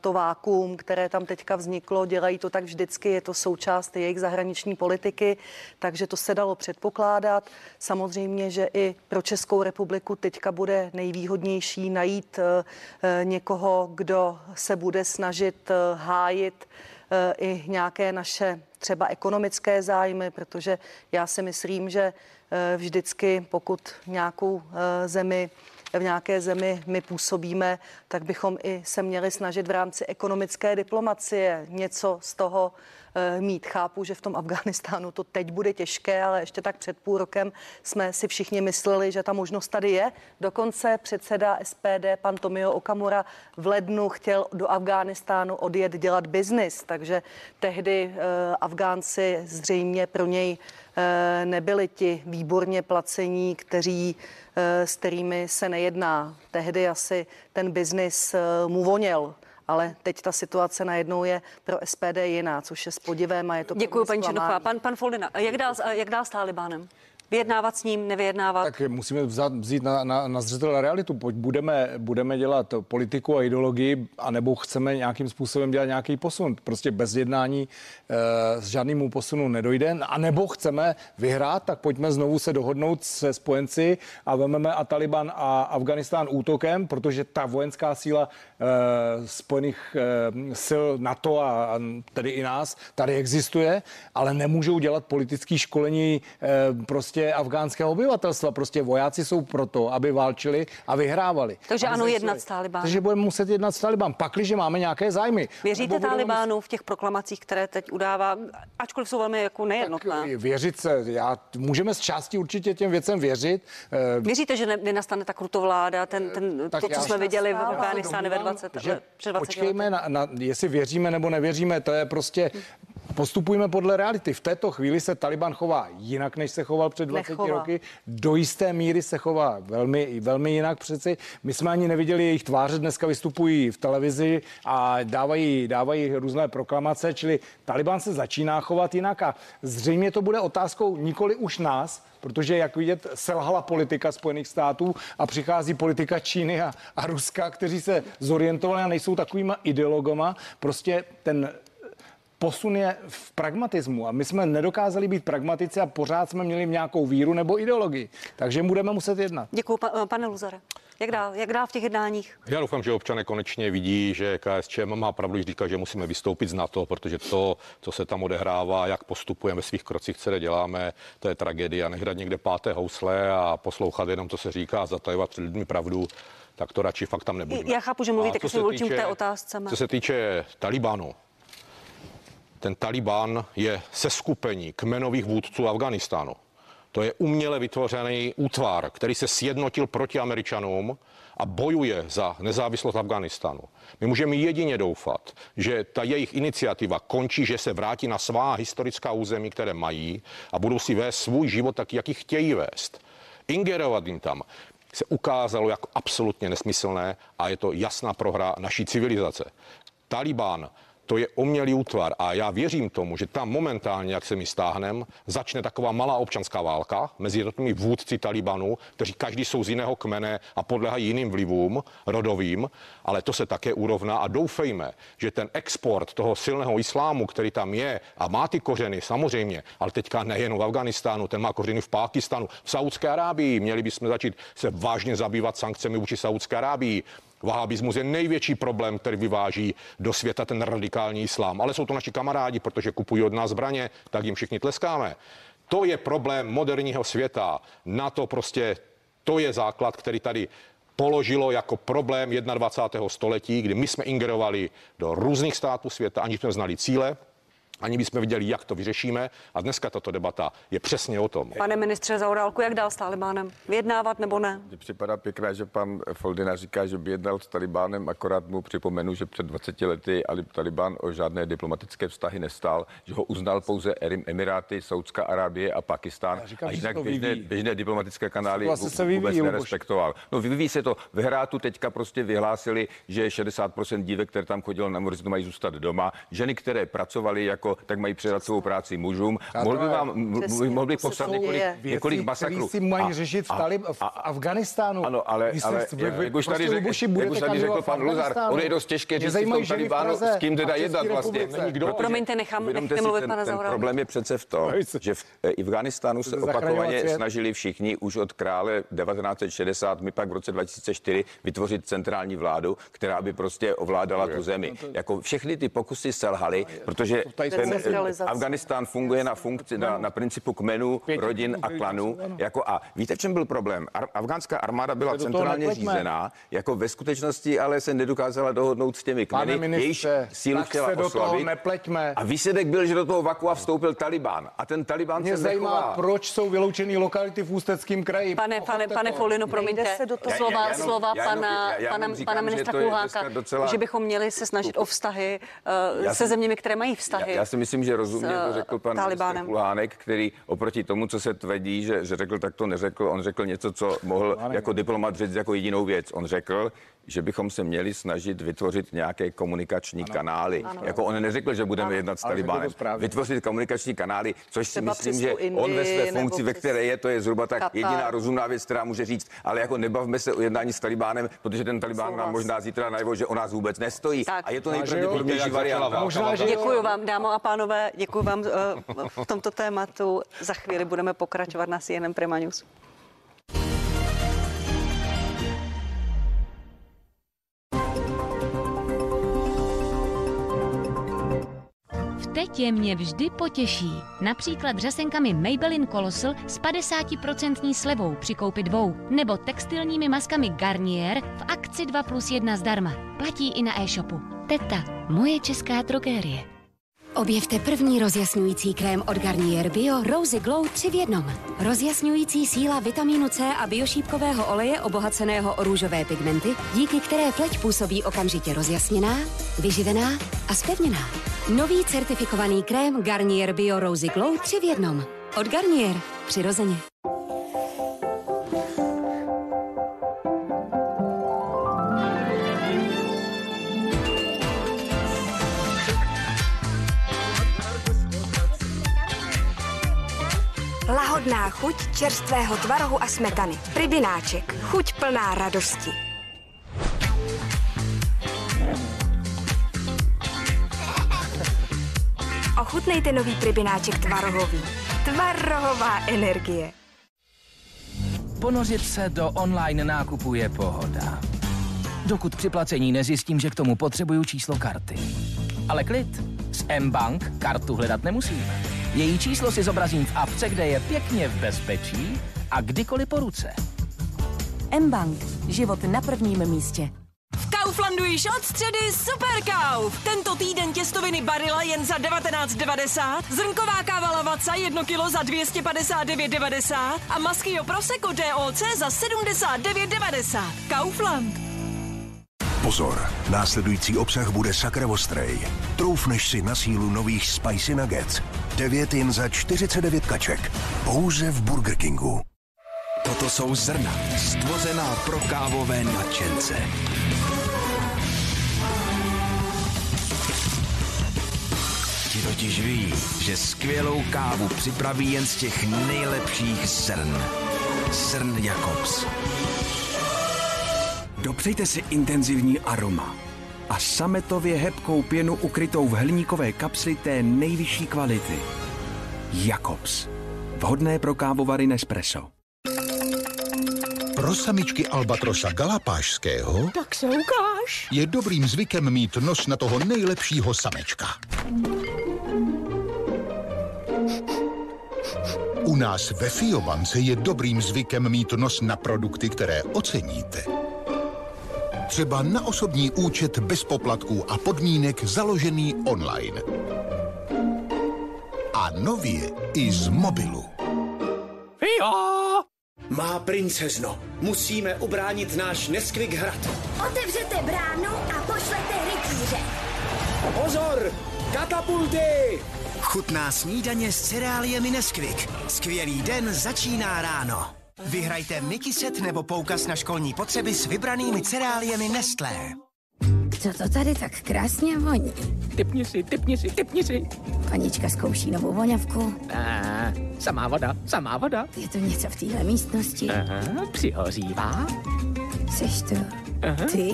to vákuum, které tam teďka vzniklo. Dělají to tak vždycky, je to součást jejich zahraniční politiky, takže to se dalo předpokládat. Samozřejmě, že i pro Českou republiku teďka bude nejvýhodnější najít eh, eh, někoho, kdo se bude snažit eh, hájit eh, i nějaké naše třeba ekonomické zájmy, protože já si myslím, že eh, vždycky, pokud nějakou eh, zemi v nějaké zemi my působíme, tak bychom i se měli snažit v rámci ekonomické diplomacie něco z toho mít. Chápu, že v tom Afganistánu to teď bude těžké, ale ještě tak před půl rokem jsme si všichni mysleli, že ta možnost tady je. Dokonce předseda SPD, pan Tomio Okamura, v lednu chtěl do Afghánistánu odjet dělat biznis, takže tehdy eh, Afgánci zřejmě pro něj eh, nebyli ti výborně placení, kteří, eh, s kterými se nejedná. Tehdy asi ten biznis eh, mu voněl. Ale teď ta situace najednou je pro SPD jiná, což je s podivem a je to pro Děkuji, paní. Černochová. Pan, pan Foldina, jak dál, jak dál s Talibánem? Vyjednávat s ním, nevyjednávat? Tak musíme vzát, vzít na, na, na zřetel realitu. Pojď budeme, budeme dělat politiku a ideologii, anebo chceme nějakým způsobem dělat nějaký posun. Prostě bez jednání e, s žádnému posunu nedojde. A nebo chceme vyhrát, tak pojďme znovu se dohodnout se spojenci a vememe a Taliban a Afganistán útokem, protože ta vojenská síla e, spojených e, sil NATO a, a tedy i nás tady existuje, ale nemůžou dělat politické školení e, prostě afgánského obyvatelstva. Prostě vojáci jsou proto, aby válčili a vyhrávali. Takže ano, jednat s Talibánem. Takže budeme muset jednat s Talibán, pakliže máme nějaké zájmy. Věříte Talibánu v těch proklamacích, které teď udává, ačkoliv jsou velmi jako nejednotné? Věřit se, já, můžeme z části určitě těm věcem věřit. Eh, Věříte, že ne, nenastane ta krutovláda, ten, ten, tak to, co jsme viděli v Afghánistánu ve 20, že před 20 Počkejme, na, na, jestli věříme nebo nevěříme, to je prostě Postupujeme podle reality. V této chvíli se Taliban chová jinak, než se choval před 20 Nechová. roky. Do jisté míry se chová velmi, velmi jinak přeci. My jsme ani neviděli jejich tváře, dneska vystupují v televizi a dávají, dávají různé proklamace, čili Taliban se začíná chovat jinak a zřejmě to bude otázkou nikoli už nás, protože, jak vidět, selhala politika Spojených států a přichází politika Číny a, a Ruska, kteří se zorientovali a nejsou takovýma ideologama. Prostě ten posun je v pragmatismu a my jsme nedokázali být pragmatici a pořád jsme měli nějakou víru nebo ideologii. Takže budeme muset jednat. Děkuji, pa, pane Luzare. Jak dál? Jak dál v těch jednáních? Já doufám, že občané konečně vidí, že KSČM má pravdu, když říká, že musíme vystoupit z NATO, protože to, co se tam odehrává, jak postupujeme ve svých krocích, které děláme, to je tragédie. A nehrát někde páté housle a poslouchat jenom, co se říká, a zatajovat před lidmi pravdu, tak to radši fakt tam nebudeme. Já chápu, že mluvíte svým té otázce. Co se týče Talibánu, ten Taliban je seskupení kmenových vůdců Afganistánu. To je uměle vytvořený útvar, který se sjednotil proti Američanům a bojuje za nezávislost Afganistánu. My můžeme jedině doufat, že ta jejich iniciativa končí, že se vrátí na svá historická území, které mají a budou si vést svůj život tak, jaký chtějí vést. Ingerovat jim tam se ukázalo jako absolutně nesmyslné a je to jasná prohra naší civilizace. Taliban to je umělý útvar a já věřím tomu, že tam momentálně, jak se mi stáhnem, začne taková malá občanská válka mezi jednotnými vůdci Talibanu, kteří každý jsou z jiného kmene a podlehají jiným vlivům rodovým, ale to se také urovná a doufejme, že ten export toho silného islámu, který tam je a má ty kořeny samozřejmě, ale teďka nejen v Afganistánu, ten má kořeny v Pákistanu, v Saudské Arábii, měli bychom začít se vážně zabývat sankcemi vůči Saudské Arábii, Vahabismus je největší problém, který vyváží do světa ten radikální islám. Ale jsou to naši kamarádi, protože kupují od nás zbraně, tak jim všichni tleskáme. To je problém moderního světa. Na to prostě, to je základ, který tady položilo jako problém 21. století, kdy my jsme ingerovali do různých států světa, aniž jsme znali cíle, ani bychom viděli, jak to vyřešíme. A dneska tato debata je přesně o tom. Pane ministře Zaurálku, jak dál s Talibánem? Vyjednávat nebo ne? Mně připadá pěkné, že pan Foldina říká, že by jednal s Talibánem, akorát mu připomenu, že před 20 lety Ali Taliban o žádné diplomatické vztahy nestál, že ho uznal pouze Emiráty, Saudská Arábie a Pakistán. Říkám, a jinak běžné, běžné diplomatické kanály se vyvíjí, vůbec nerespektoval. No vyvíjí se to. V Hrátu teďka prostě vyhlásili, že 60% dívek, které tam chodilo na Morizu, mají zůstat doma. Ženy, které pracovaly jako jako, tak mají předat svou práci mužům. Mohl bych vám, mohl bych popsat několik, několik masakrů. si mají řešit v, Talib, v Afganistánu. Ano, ale, ale jak, jak, už tady, řek, jak už tady řekl pan Luzar, on je dost těžké říct v tom Talibánu, s kým teda jednat vlastně. Promiňte, nechám, nechte mluvit pana Ten problém je přece v tom, že v Afganistánu se opakovaně snažili všichni už od krále 1960, my pak v roce 2004 vytvořit centrální vládu, která by prostě ovládala tu zemi. Jako všechny ty pokusy selhaly, protože ten Afganistán funguje na funkci, na, na principu kmenů, rodin a klanů. Jako a víte, čem byl problém? Ar, afgánská armáda byla centrálně řízená, jako ve skutečnosti ale se nedokázala dohodnout s těmi kmeny, jejíž sílu chtěla se do toho nepleťme. A výsledek byl, že do toho vakua vstoupil Talibán. A ten Talibán Mě se zajímá, nechová. proč jsou vyloučeny lokality v Ústeckém kraji. Pane, pane, pane Folino, promiňte, se do toho slova, já, já, slova já, pana, já, já pana, říkám, pana ministra Kulháka, docela... že bychom měli se snažit o vztahy uh, se zeměmi, které mají vztahy. Já, já si myslím, že rozumně to řekl pan Talibánem. Kulánek, který oproti tomu, co se tvrdí, že, že řekl, tak to neřekl. On řekl něco, co mohl jako diplomat říct jako jedinou věc. On řekl, že bychom se měli snažit vytvořit nějaké komunikační ano. kanály. Ano. Jako on neřekl, že budeme ano. jednat s Talibánem. Vytvořit komunikační kanály, což si myslím, že Indii, on ve své funkci, ve které je, to je zhruba tak Katar. jediná rozumná věc, která může říct, ale jako nebavme se o jednání s Talibánem, protože ten Talibán nám možná zítra najevo, že o nás vůbec nestojí. Tak. A je to nejpravděpodobnější varianta. Děkuji vám, dámo a pánové, děkuji vám uh, v tomto tématu. Za chvíli budeme pokračovat na CNN Prima News. Teď je mě vždy potěší. Například řasenkami Maybelline Colossal s 50% slevou při koupi dvou. Nebo textilními maskami Garnier v akci 2 plus 1 zdarma. Platí i na e-shopu. Teta, moje česká drogérie. Objevte první rozjasňující krém od Garnier Bio Rosy Glow 3 v jednom. Rozjasňující síla vitamínu C a biošípkového oleje obohaceného o růžové pigmenty, díky které pleť působí okamžitě rozjasněná, vyživená a spevněná. Nový certifikovaný krém Garnier Bio Rosy Glow 3 v jednom. Od Garnier. Přirozeně. Chuť čerstvého tvarohu a smetany. Pribináček. Chuť plná radosti. Ochutnejte nový pribináček tvarohový. Tvarohová energie. Ponořit se do online nákupu je pohoda. Dokud při placení nezjistím, že k tomu potřebuju číslo karty. Ale klid. S M-Bank kartu hledat nemusím. Její číslo si zobrazím v apce, kde je pěkně v bezpečí a kdykoliv po ruce. M-Bank. Život na prvním místě. V Kauflandu již od středy Super Kauf. Tento týden těstoviny Barilla jen za 19,90, zrnková káva Lavazza 1 kg za 259,90 a Maschio Prosecco DOC za 79,90. Kaufland. Pozor, následující obsah bude sakra ostrej. Troufneš si na sílu nových Spicy Nuggets. 9 jen za 49 kaček. Pouze v Burger Kingu. Toto jsou zrna, stvořená pro kávové nadšence. Ti totiž ví, že skvělou kávu připraví jen z těch nejlepších zrn. Zrn Jakobs. Dopřejte si intenzivní aroma a sametově hebkou pěnu ukrytou v hliníkové kapsli té nejvyšší kvality. Jakobs. Vhodné pro kávovary Nespresso. Pro samičky Albatrosa galapášského tak se ukáž. je dobrým zvykem mít nos na toho nejlepšího samečka. U nás ve Fiobance je dobrým zvykem mít nos na produkty, které oceníte. Třeba na osobní účet bez poplatků a podmínek založený online. A nově i z mobilu. Jo! Má princezno, musíme ubránit náš Neskvik hrad. Otevřete bránu a pošlete rytíře. Pozor! Katapulty! Chutná snídaně s cereáliemi Neskvik. Skvělý den začíná ráno. Vyhrajte Mikiset nebo poukaz na školní potřeby s vybranými cereáliemi Nestlé. Co to tady tak krásně voní? Typni si, typni si, typni si. Panička zkouší novou voňavku. A, samá voda, samá voda. Je to něco v téhle místnosti. Aha, přihořívá. Seš to Aha. ty?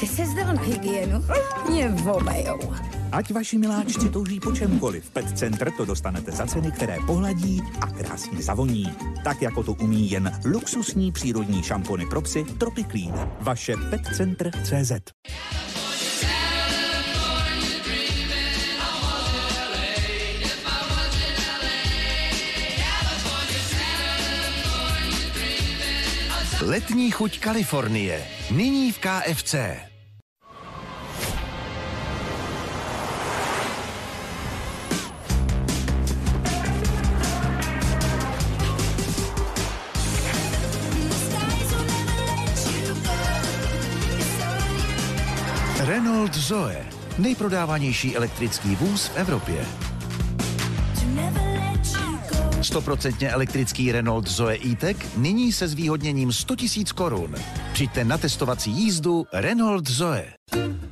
Ty se zdal na hygienu? Mě vomejou. Ať vaši miláčci touží po čemkoliv, Pet Center to dostanete za ceny, které pohladí a krásně zavoní. Tak jako to umí jen luxusní přírodní šampony pro psy Tropiclean. Vaše petcenter.cz Letní chuť Kalifornie. Nyní v KFC. Renault Zoe. Nejprodávanější elektrický vůz v Evropě. 100% elektrický Renault Zoe E-Tech nyní se zvýhodněním 100 000 korun. Přijďte na testovací jízdu Renault Zoe.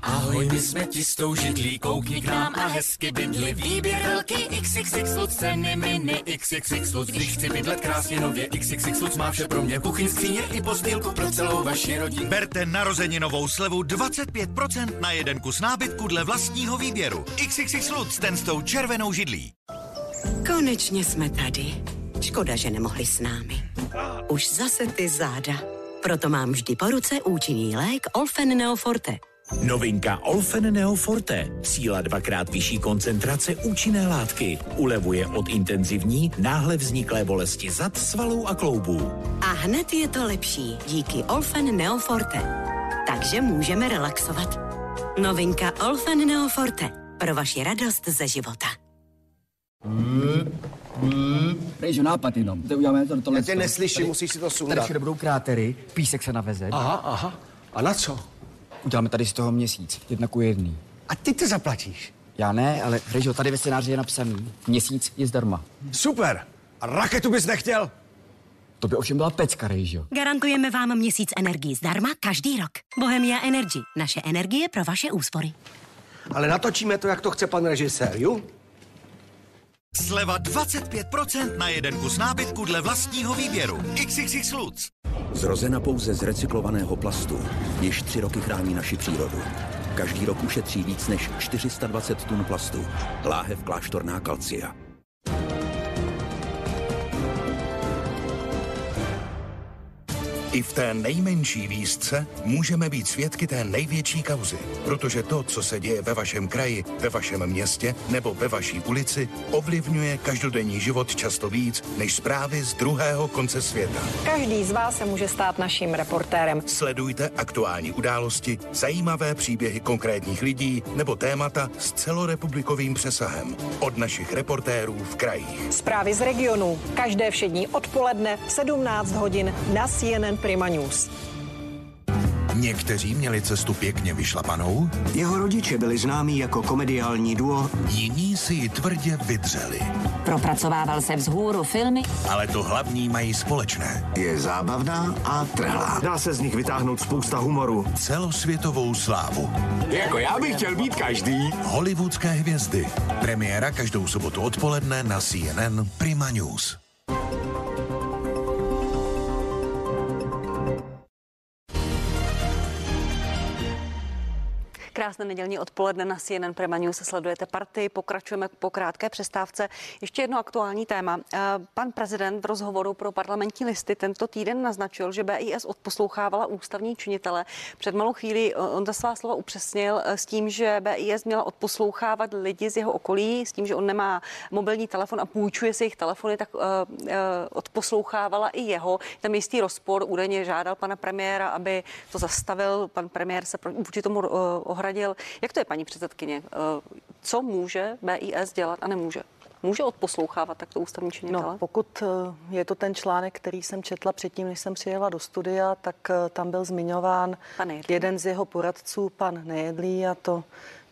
Ahoj, my jsme ti s tou židlí, koukni k nám a hezky bydli. Výběr velký XXX Lutz, ceny mini XXX Lutz. Když chci bydlet krásně nově, XXX Lutz má vše pro mě. Kuchyň, skříně i postýlku pro celou vaši rodinu. Berte narozeninovou slevu 25% na jeden kus nábytku dle vlastního výběru. XXX Lutz, ten s tou červenou židlí. Konečně jsme tady. Škoda, že nemohli s námi. Už zase ty záda. Proto mám vždy po ruce účinný lék Olfen Neoforte. Novinka Olfen Neo Forte. Síla dvakrát vyšší koncentrace účinné látky. Ulevuje od intenzivní, náhle vzniklé bolesti zad, svalů a kloubů. A hned je to lepší díky Olfen Neoforte. Takže můžeme relaxovat. Novinka Olfen Neoforte. Pro vaši radost ze života. Rejžo, nápad jenom. To uděláme to, tohle. Já tě neslyším, musíš si to sundat. Tady budou krátery, písek se naveze. Aha, aha. A na co? Uděláme tady z toho měsíc, jedna ku jedný. A ty to zaplatíš? Já ne, ale Rejžo, tady ve scénáři je napsaný. Měsíc je zdarma. Super. A raketu bys nechtěl? To by ovšem byla pecka, Rejžo. Garantujeme vám měsíc energii zdarma každý rok. Bohemia Energy. Naše energie pro vaše úspory. Ale natočíme to, jak to chce pan režisér, jo? Sleva 25% na jeden kus nábytku dle vlastního výběru. XXX Lutz. Zrozena pouze z recyklovaného plastu, již tři roky chrání naši přírodu. Každý rok ušetří víc než 420 tun plastu. Láhev kláštorná kalcia. I v té nejmenší výzce můžeme být svědky té největší kauzy, protože to, co se děje ve vašem kraji, ve vašem městě nebo ve vaší ulici, ovlivňuje každodenní život často víc než zprávy z druhého konce světa. Každý z vás se může stát naším reportérem. Sledujte aktuální události, zajímavé příběhy konkrétních lidí nebo témata s celorepublikovým přesahem od našich reportérů v krajích. Zprávy z regionu. Každé všední odpoledne v 17 hodin na CNN Prima News. Někteří měli cestu pěkně vyšlapanou, Jeho rodiče byli známí jako komediální duo, jiní si ji tvrdě vydřeli. Propracovával se vzhůru filmy. Ale to hlavní mají společné. je zábavná a trhlá. Dá se z nich vytáhnout spousta humoru. Celosvětovou slávu. Jako já bych chtěl být každý. Hollywoodské hvězdy. Premiéra každou sobotu odpoledne na CNN Prima News. Krásné nedělní odpoledne na CNN Prima News. Sledujete party, pokračujeme po krátké přestávce. Ještě jedno aktuální téma. Eh, Pan prezident v rozhovoru pro parlamentní listy tento týden naznačil, že BIS odposlouchávala ústavní činitele. Před malou chvíli eh, on ta svá slova upřesnil eh, s tím, že BIS měla odposlouchávat lidi z jeho okolí, s tím, že on nemá mobilní telefon a půjčuje si jejich telefony, tak odposlouchávala i jeho. Tam jistý rozpor, údajně žádal pana premiéra, aby to zastavil. Pan premiér se vůči tomu uh, ohradil. Jak to je, paní předsedkyně? Uh, co může BIS dělat a nemůže? Může odposlouchávat takto ústavní činitele? No, pokud eh, je to ten článek, který jsem četla předtím, než jsem přijela do studia, tak eh, tam byl zmiňován jeden z jeho poradců, pan Nejedlý, a to,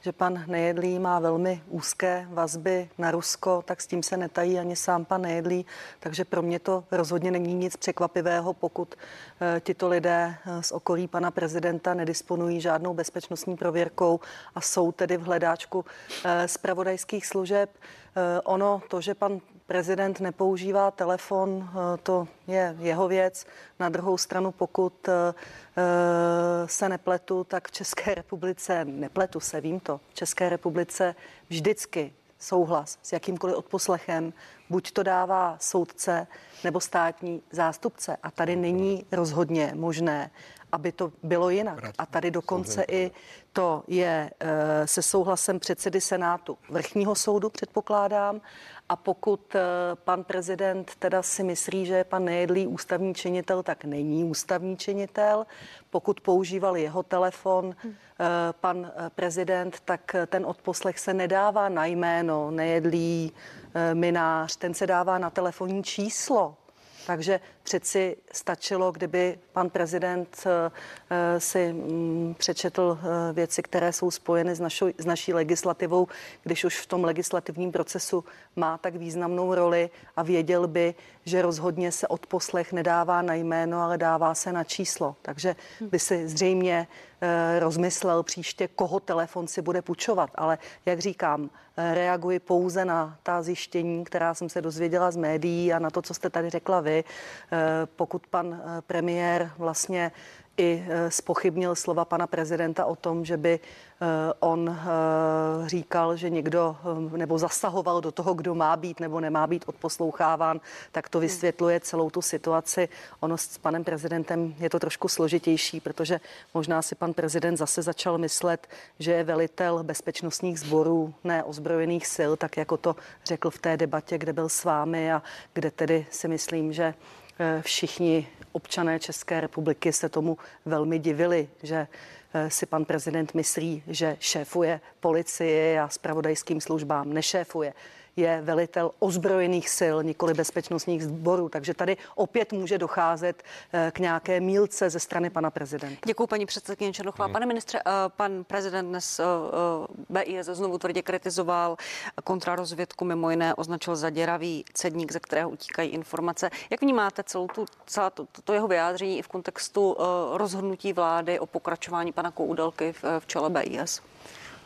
že pan Nejedlý má velmi úzké vazby na Rusko, tak s tím se netají ani sám pan Nejedlý, takže pro mě to rozhodně není nic překvapivého, pokud eh, tito lidé eh, z okolí pana prezidenta nedisponují žádnou bezpečnostní prověrkou a jsou tedy v hledáčku eh, zpravodajských služeb. Ono, to, že pan prezident nepoužívá telefon, eh, to je jeho věc. Na druhou stranu, pokud eh, eh, se nepletu, tak v České republice, nepletu se, vím to, v České republice vždycky souhlas s jakýmkoliv odposlechem, buď to dává soudce nebo státní zástupce. A tady není rozhodně možné, aby to bylo jinak. A tady dokonce i to je eh, se souhlasem předsedy Senátu vrchního soudu, předpokládám. A pokud eh, pan prezident teda si myslí, že je pan Nejedlý ústavní činitel, tak není ústavní činitel. Pokud používal jeho telefon eh, pan prezident, tak ten odposlech se nedává na jméno Nejedlý, Minář, ten se dává na telefonní číslo. Takže přeci stačilo, kdyby pan prezident eh, eh, si mm, přečetl eh, věci, které jsou spojeny s, našou, s naší legislativou, když už v tom legislativním procesu má tak významnou roli a věděl by, že rozhodně se odposlech nedává na jméno, ale dává se na číslo. Takže by si zřejmě rozmyslel příště, koho telefon si bude půjčovat. Ale jak říkám, reaguji pouze na ta zjištění, která jsem se dozvěděla z médií a na to, co jste tady řekla vy. Pokud pan premiér vlastně i spochybnil slova pana prezidenta o tom, že by Eh, on eh, říkal, že někdo eh, nebo zasahoval do toho, kdo má být nebo nemá být odposloucháván, tak to vysvětluje celou tu situaci. Ono s panem prezidentem je to trošku složitější, protože možná si pan prezident zase začal myslet, že je velitel bezpečnostních sborů, ne ozbrojených sil, tak jako to řekl v té debatě, kde byl s vámi a kde tedy si myslím, že všichni občané České republiky se tomu velmi divili, že Eh, si pan prezident myslí, že šéfuje policii a spravodajským službám. Nešéfuje je velitel ozbrojených sil, nikoli bezpečnostních sborů. Takže tady opět může docházet eh, k nějaké mílce ze strany pana prezidenta. Děkuji, paní předsedkyně Černochová. Hmm. Pane ministře, eh, pan prezident dnes BIS znovu tvrdě kritizoval kontrarozvědku, mimo jiné označil za děravý cedník, ze kterého utíkají informace. Jak vnímáte celou tu, celá to, to jeho vyjádření i v kontextu rozhodnutí vlády o pokračování pana Koudelky v, v čele BIS?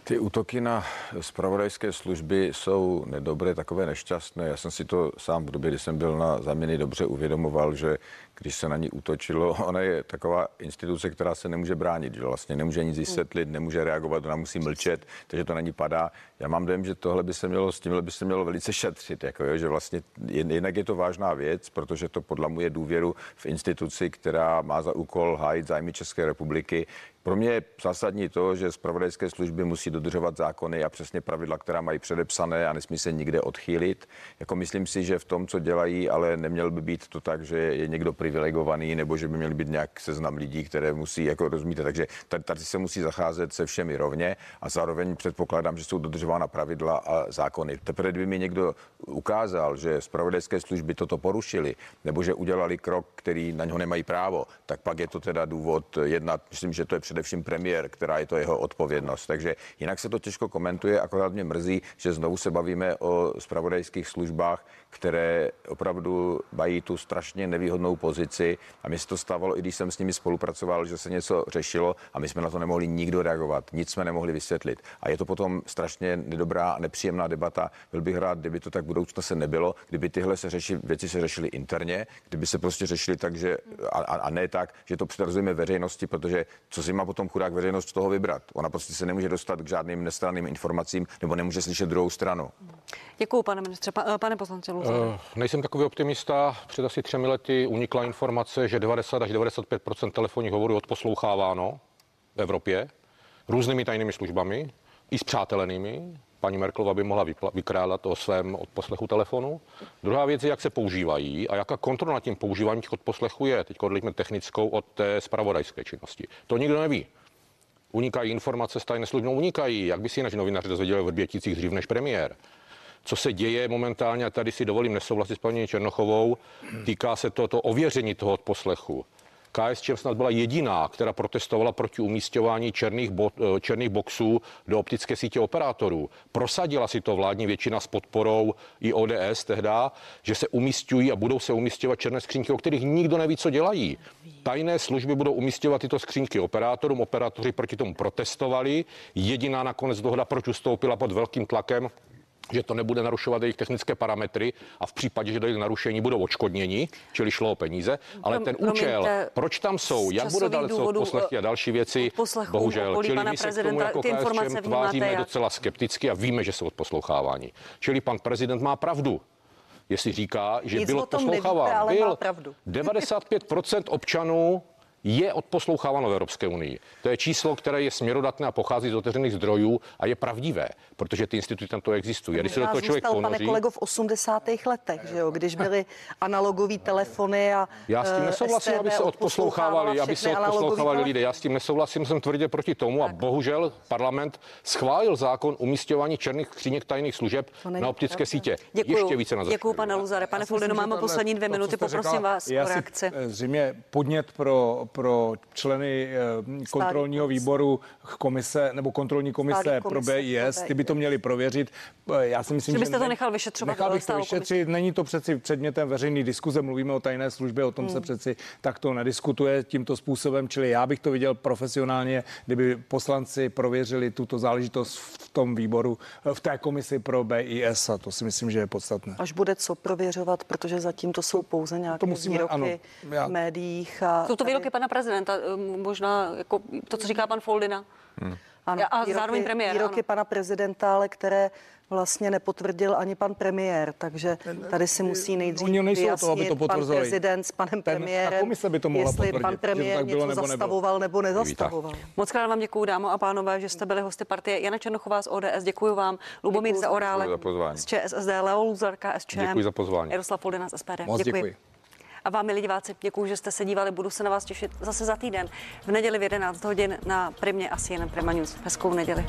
Ty útoky na spravodajské služby jsou nedobré, takové nešťastné. Já jsem si to sám v době, kdy jsem byl na zaměny, dobře uvědomoval, že když se na ní útočilo, ona je taková instituce, která se nemůže bránit, že vlastně nemůže nic vysvětlit, nemůže reagovat, ona musí mlčet, takže to na ní padá. Já mám dojem, že tohle by se mělo, s tímhle by se mělo velice šetřit, jako jo, že vlastně jednak je to vážná věc, protože to podlamuje důvěru v instituci, která má za úkol hájit zájmy České republiky. Pro mě je zásadní to, že zpravodajské služby musí dodržovat zákony a přesně pravidla, která mají předepsané a nesmí se nikde odchýlit. Jako myslím si, že v tom, co dělají, ale neměl by být to tak, že je někdo privilegovaný nebo že by měl být nějak seznam lidí, které musí jako rozumíte. Takže tady, tady se musí zacházet se všemi rovně a zároveň předpokládám, že jsou dodržována pravidla a zákony. Teprve kdyby mi někdo ukázal, že zpravodajské služby toto porušili nebo že udělali krok, který na něho nemají právo, tak pak je to teda důvod jednat. Myslím, že to je především premiér, která je to jeho odpovědnost. Takže jinak se to těžko komentuje, akorát mě mrzí, že znovu se bavíme o spravodajských službách, které opravdu mají tu strašně nevýhodnou pozici. A mi se to stávalo, i když jsem s nimi spolupracoval, že se něco řešilo a my jsme na to nemohli nikdo reagovat. Nic jsme nemohli vysvětlit. A je to potom strašně nedobrá a nepříjemná debata. Byl bych rád, kdyby to tak budoucna se nebylo, kdyby tyhle se řeši, věci se řešily interně, kdyby se prostě řešili tak, že a, a ne tak, že to předrazujeme veřejnosti, protože co si má potom chudák veřejnost z toho vybrat? Ona prostě se nemůže dostat k žádným nestranným informacím nebo nemůže slyšet druhou stranu. Děkuji, pane ministře. Pa, pane poslanče Uh, nejsem takový optimista. Před asi třemi lety unikla informace, že 90 až 95% telefonních hovorů odposloucháváno v Evropě různými tajnými službami, i s přátelenými. Paní Merklova by mohla vykrádat o svém odposlechu telefonu. Druhá věc je, jak se používají a jaká kontrola nad tím používáním těch odposlechů je. Teď odlišme technickou od té spravodajské činnosti. To nikdo neví. Unikají informace z tajné služby, no unikají. Jak by si naši novináři dozvěděli v Vrběticích dřív než premiér? co se děje momentálně, a tady si dovolím nesouhlasit s paní Černochovou, týká se to, to ověření toho odposlechu. KSČM snad byla jediná, která protestovala proti umístěvání černých, bo, eh, černých boxů do optické sítě operátorů. Prosadila si to vládní většina s podporou i ODS tehda, že se umístují a budou se umístěvat černé skřínky, o kterých nikdo neví, co dělají. Tajné služby budou umístěvat tyto skřínky operátorům, operátoři proti tomu protestovali. Jediná nakonec dohoda proč ustoupila pod velkým tlakem že to nebude narušovat jejich technické parametry a v případě, že dojde k narušení, budou odškodněni, čili šlo o peníze. Ale ten účel, proč tam jsou, jak bude dále co poslechy a další věci, bohužel, čili my se k tomu jako KSČM tváříme jak? docela skepticky a víme, že jsou odposloucháváni. Čili pan prezident má pravdu jestli říká, že Nic byl odposloucháván. Byl 95% občanů je odposloucháváno v Evropské unii. To je číslo, které je směrodatné a pochází z otevřených zdrojů a je pravdivé, protože ty instituty tam to existují. A když se do toho člověk zůstal, pane ponoří, kolego, v 80. letech, že jo, když byly analogové telefony a Já s tím eh, nesouhlasím, aby se STB odposlouchávali, aby se odposlouchávali lidé. Já s tím nesouhlasím, jsem tvrdě proti tomu a bohužel parlament schválil zákon umístěvání černých skříněk tajných služeb na optické pravda. sítě. Děkuju. Ještě více na Děkuji, pane Luzare. Pane Foldino, máme poslední dvě minuty, poprosím vás o reakci. eh, Zřejmě podnět pro, pro členy eh, kontrolního výboru komise nebo kontrolní komise Stálý pro komise BIS, ty by to měli prověřit. Eh, Já si myslím, Že že, byste to ne- nechal vyšetřovat, Nechal bych to vyšetřit. Není to přeci předmětem veřejné diskuze. Mluvíme o tajné službě, o tom Hmm. se přeci takto nediskutuje tímto způsobem. Čili já bych to viděl profesionálně, kdyby poslanci prověřili tuto záležitost v tom výboru, eh, v té komisi pro BIS. A to si myslím, že je podstatné. Až bude co prověřovat, protože zatím to jsou pouze nějaké musíme- výroky ano, já- v médiích. A Jsou to výroky pana prezidenta, um, možná jako to, co říká pan Foldina. Ano, A výroky, zároveň premiér, Výroky ano. pana prezidenta, ale které vlastně nepotvrdil ani pan premiér, takže tady si musí nejdřív Oni nejsou to, aby to pan prezident s panem Ten- premiérem, komise by to mohla jestli pan premiér tak bylo něco nebo zastavoval nebo nezastavoval. Moc krát vám děkuji, dámo a pánové, že jste byli hosty partie. Jana Černochová z ODS, děkuji vám. Lubomír Děkuji za Děkuji za z ČSSD, Leo Luzar, KSČM. Děkuji za pozvání. Jaroslav Foldina z SPD. Moc děkuji. A vám, milí diváci, děkuji, že jste se dívali. Budu se na vás těšit zase za týden v neděli v 11 hodin na Primě a CNN Prima News. Hezkou neděli.